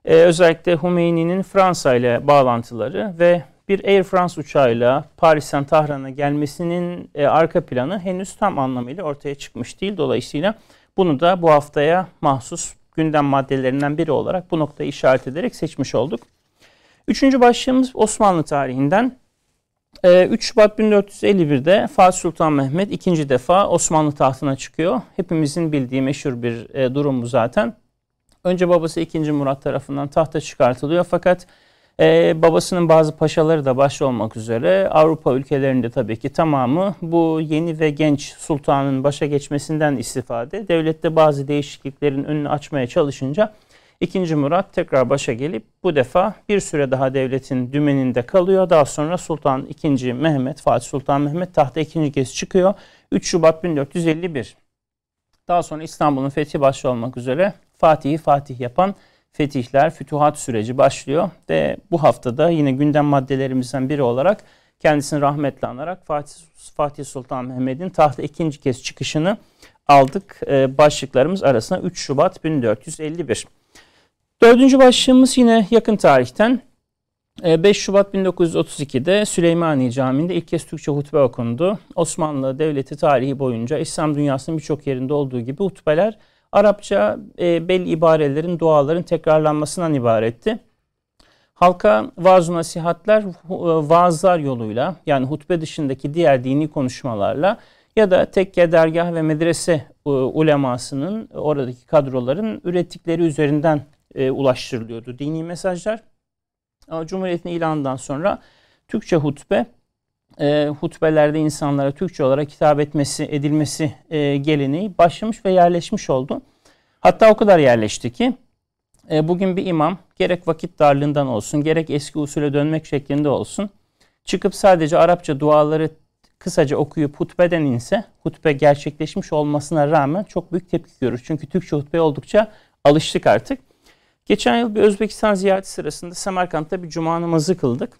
e, özellikle Humeyni'nin Fransa ile bağlantıları ve bir Air France uçağıyla Paris'ten Tahran'a gelmesinin e, arka planı henüz tam anlamıyla ortaya çıkmış değil. Dolayısıyla bunu da bu haftaya mahsus gündem maddelerinden biri olarak bu noktayı işaret ederek seçmiş olduk. Üçüncü başlığımız Osmanlı tarihinden. 3 e, Şubat 1451'de Fatih Sultan Mehmet ikinci defa Osmanlı tahtına çıkıyor. Hepimizin bildiği meşhur bir e, durum bu zaten. Önce babası 2. Murat tarafından tahta çıkartılıyor fakat ee, babasının bazı paşaları da başta olmak üzere Avrupa ülkelerinde tabii ki tamamı bu yeni ve genç sultanın başa geçmesinden istifade devlette bazı değişikliklerin önünü açmaya çalışınca 2. Murat tekrar başa gelip bu defa bir süre daha devletin dümeninde kalıyor. Daha sonra Sultan 2. Mehmet, Fatih Sultan Mehmet tahta ikinci kez çıkıyor. 3 Şubat 1451. Daha sonra İstanbul'un fethi başta olmak üzere Fatih'i Fatih yapan fetihler, fütuhat süreci başlıyor ve bu haftada yine gündem maddelerimizden biri olarak kendisini rahmetle anarak Fatih, Fatih Sultan Mehmet'in tahta ikinci kez çıkışını aldık. Ee, başlıklarımız arasında 3 Şubat 1451. Dördüncü başlığımız yine yakın tarihten 5 ee, Şubat 1932'de Süleymaniye Camii'nde ilk kez Türkçe hutbe okundu. Osmanlı Devleti tarihi boyunca İslam dünyasının birçok yerinde olduğu gibi hutbeler Arapça e, belli ibarelerin, duaların tekrarlanmasından ibaretti. Halka vaaz nasihatler e, vaazlar yoluyla yani hutbe dışındaki diğer dini konuşmalarla ya da tekke, dergah ve medrese e, ulemasının oradaki kadroların ürettikleri üzerinden e, ulaştırılıyordu dini mesajlar. Cumhuriyet'in ilanından sonra Türkçe hutbe e, hutbelerde insanlara Türkçe olarak hitap etmesi, edilmesi e, geleneği başlamış ve yerleşmiş oldu. Hatta o kadar yerleşti ki e, bugün bir imam gerek vakit darlığından olsun, gerek eski usule dönmek şeklinde olsun, çıkıp sadece Arapça duaları kısaca okuyup hutbeden inse, hutbe gerçekleşmiş olmasına rağmen çok büyük tepki görür. Çünkü Türkçe hutbe oldukça alıştık artık. Geçen yıl bir Özbekistan ziyareti sırasında Semerkant'ta bir cuma namazı kıldık.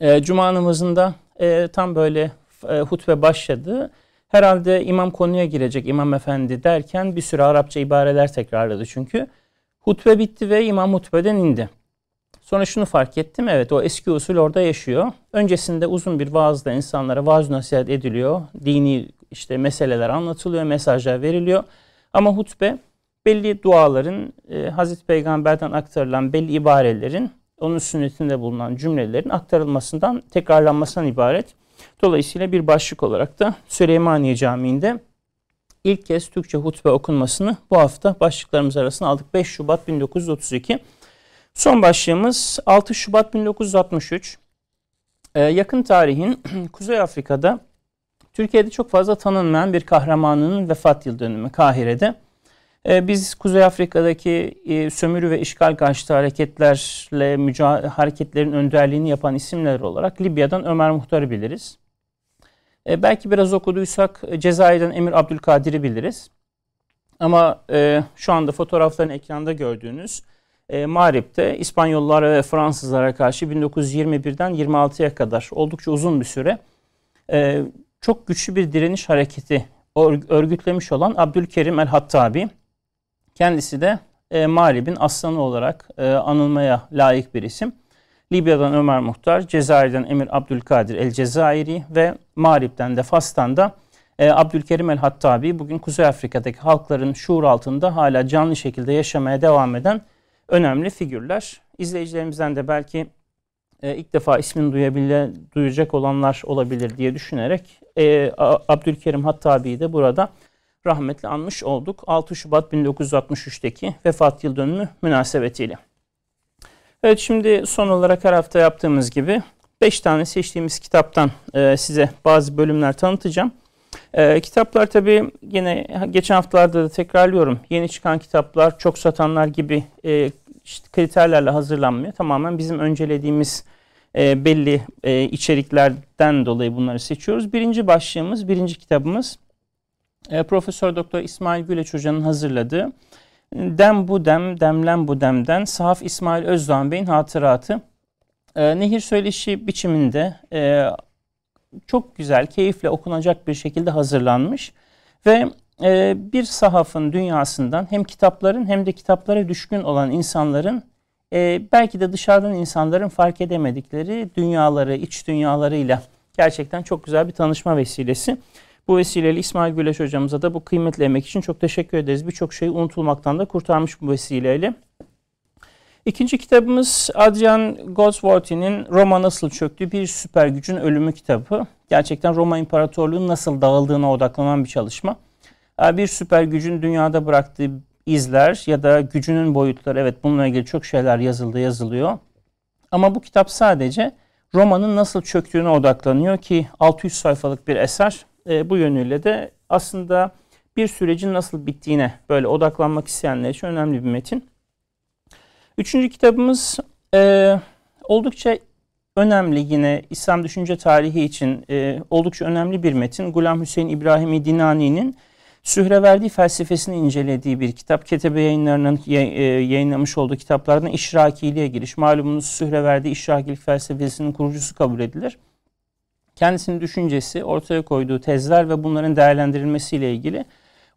E, cuma namazında e, tam böyle e, hutbe başladı. Herhalde imam konuya girecek imam efendi derken bir sürü Arapça ibareler tekrarladı çünkü. Hutbe bitti ve imam hutbeden indi. Sonra şunu fark ettim. Evet o eski usul orada yaşıyor. Öncesinde uzun bir vaazda insanlara vaaz nasihat ediliyor. Dini işte meseleler anlatılıyor, mesajlar veriliyor. Ama hutbe belli duaların, e, Hazreti Peygamber'den aktarılan belli ibarelerin, onun sünnetinde bulunan cümlelerin aktarılmasından, tekrarlanmasından ibaret. Dolayısıyla bir başlık olarak da Süleymaniye Camii'nde ilk kez Türkçe hutbe okunmasını bu hafta başlıklarımız arasına aldık. 5 Şubat 1932. Son başlığımız 6 Şubat 1963. Ee, yakın tarihin (clears throat) Kuzey Afrika'da Türkiye'de çok fazla tanınmayan bir kahramanının vefat yıl dönümü Kahire'de. Ee, biz Kuzey Afrika'daki e, sömürü ve işgal karşıtı hareketlerle hareketlerin önderliğini yapan isimler olarak Libya'dan Ömer Muhtar'ı biliriz. Ee, belki biraz okuduysak Cezayir'den Emir Abdülkadir'i biliriz. Ama e, şu anda fotoğrafların ekranda gördüğünüz e, İspanyollara ve Fransızlara karşı 1921'den 26'ya kadar oldukça uzun bir süre e, çok güçlü bir direniş hareketi örgütlemiş olan Abdülkerim el-Hattabi. Kendisi de e, Mağrib'in aslanı olarak e, anılmaya layık bir isim. Libya'dan Ömer Muhtar, Cezayir'den Emir Abdülkadir el-Cezayiri ve Mağrib'den de Fas'tan da e, Abdülkerim el-Hattabi bugün Kuzey Afrika'daki halkların şuur altında hala canlı şekilde yaşamaya devam eden önemli figürler. İzleyicilerimizden de belki e, ilk defa ismini duyabile, duyacak olanlar olabilir diye düşünerek e, Abdülkerim Hattabi'yi de burada rahmetli anmış olduk. 6 Şubat 1963'teki vefat yıl dönümü münasebetiyle. Evet şimdi son olarak her hafta yaptığımız gibi 5 tane seçtiğimiz kitaptan e, size bazı bölümler tanıtacağım. E, kitaplar tabii yine geçen haftalarda da tekrarlıyorum. Yeni çıkan kitaplar çok satanlar gibi e, kriterlerle hazırlanmıyor. Tamamen bizim öncelediğimiz belli içeriklerden dolayı bunları seçiyoruz. Birinci başlığımız, birinci kitabımız e, Profesör Doktor İsmail Güleç Hoca'nın hazırladığı Dem bu dem, demlen bu demden Sahaf İsmail Özdoğan Bey'in hatıratı. E, nehir söyleşi biçiminde e, çok güzel, keyifle okunacak bir şekilde hazırlanmış ve e, bir sahafın dünyasından hem kitapların hem de kitaplara düşkün olan insanların e, belki de dışarıdan insanların fark edemedikleri dünyaları, iç dünyalarıyla gerçekten çok güzel bir tanışma vesilesi. Bu vesileyle İsmail Güleş hocamıza da bu kıymetli emek için çok teşekkür ederiz. Birçok şeyi unutulmaktan da kurtarmış bu vesileyle. İkinci kitabımız Adrian Goldsworthy'nin Roma Nasıl Çöktü Bir Süper Gücün Ölümü kitabı. Gerçekten Roma İmparatorluğu'nun nasıl dağıldığına odaklanan bir çalışma. Ee, bir süper gücün dünyada bıraktığı izler ya da gücünün boyutları evet bununla ilgili çok şeyler yazıldı yazılıyor. Ama bu kitap sadece Roma'nın nasıl çöktüğüne odaklanıyor ki 600 sayfalık bir eser. E, bu yönüyle de aslında bir sürecin nasıl bittiğine böyle odaklanmak isteyenler için önemli bir metin. Üçüncü kitabımız e, oldukça önemli yine İslam düşünce tarihi için e, oldukça önemli bir metin. Gulam Hüseyin İbrahimi Dinani'nin Sühreverdi felsefesini incelediği bir kitap. Ketebe yayınlarının e, yayınlamış olduğu kitaplardan İşrakiliğe giriş. Malumunuz Sühreverdi İşrakilik felsefesinin kurucusu kabul edilir. Kendisinin düşüncesi, ortaya koyduğu tezler ve bunların değerlendirilmesiyle ilgili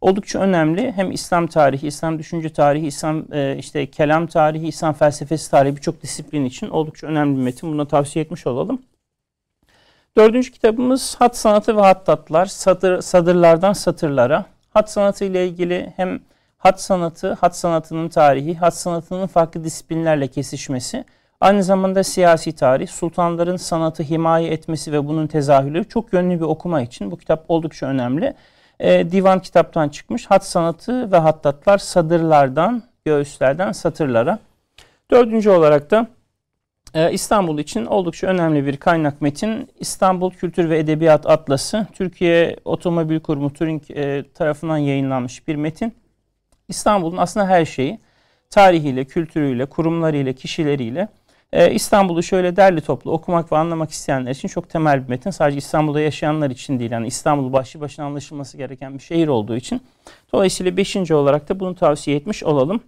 oldukça önemli. Hem İslam tarihi, İslam düşünce tarihi, İslam e, işte kelam tarihi, İslam felsefesi tarihi birçok disiplin için oldukça önemli bir metin. Bunu tavsiye etmiş olalım. Dördüncü kitabımız Hat Sanatı ve Hattatlar. Satır, sadırlardan satırlara. Hat sanatı ile ilgili hem hat sanatı, hat sanatının tarihi, hat sanatının farklı disiplinlerle kesişmesi, aynı zamanda siyasi tarih, sultanların sanatı himaye etmesi ve bunun tezahürleri çok yönlü bir okuma için bu kitap oldukça önemli. E, divan kitaptan çıkmış. Hat sanatı ve hattatlar sadırlardan göğüslerden satırlara. Dördüncü olarak da e, İstanbul için oldukça önemli bir kaynak metin. İstanbul Kültür ve Edebiyat Atlası, Türkiye Otomobil Kurumu Turing e, tarafından yayınlanmış bir metin. İstanbul'un aslında her şeyi, tarihiyle, kültürüyle, kurumlarıyla, kişileriyle ee, İstanbul'u şöyle derli toplu okumak ve anlamak isteyenler için çok temel bir metin. Sadece İstanbul'da yaşayanlar için değil. Yani İstanbul başlı başına anlaşılması gereken bir şehir olduğu için. Dolayısıyla beşinci olarak da bunu tavsiye etmiş olalım.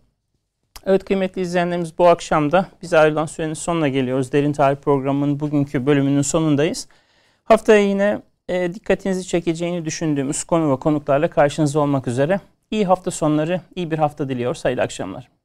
Evet kıymetli izleyenlerimiz bu akşam da biz ayrılan sürenin sonuna geliyoruz. Derin Tarih programının bugünkü bölümünün sonundayız. Haftaya yine e, dikkatinizi çekeceğini düşündüğümüz konu ve konuklarla karşınızda olmak üzere. İyi hafta sonları, iyi bir hafta diliyoruz. Hayırlı akşamlar.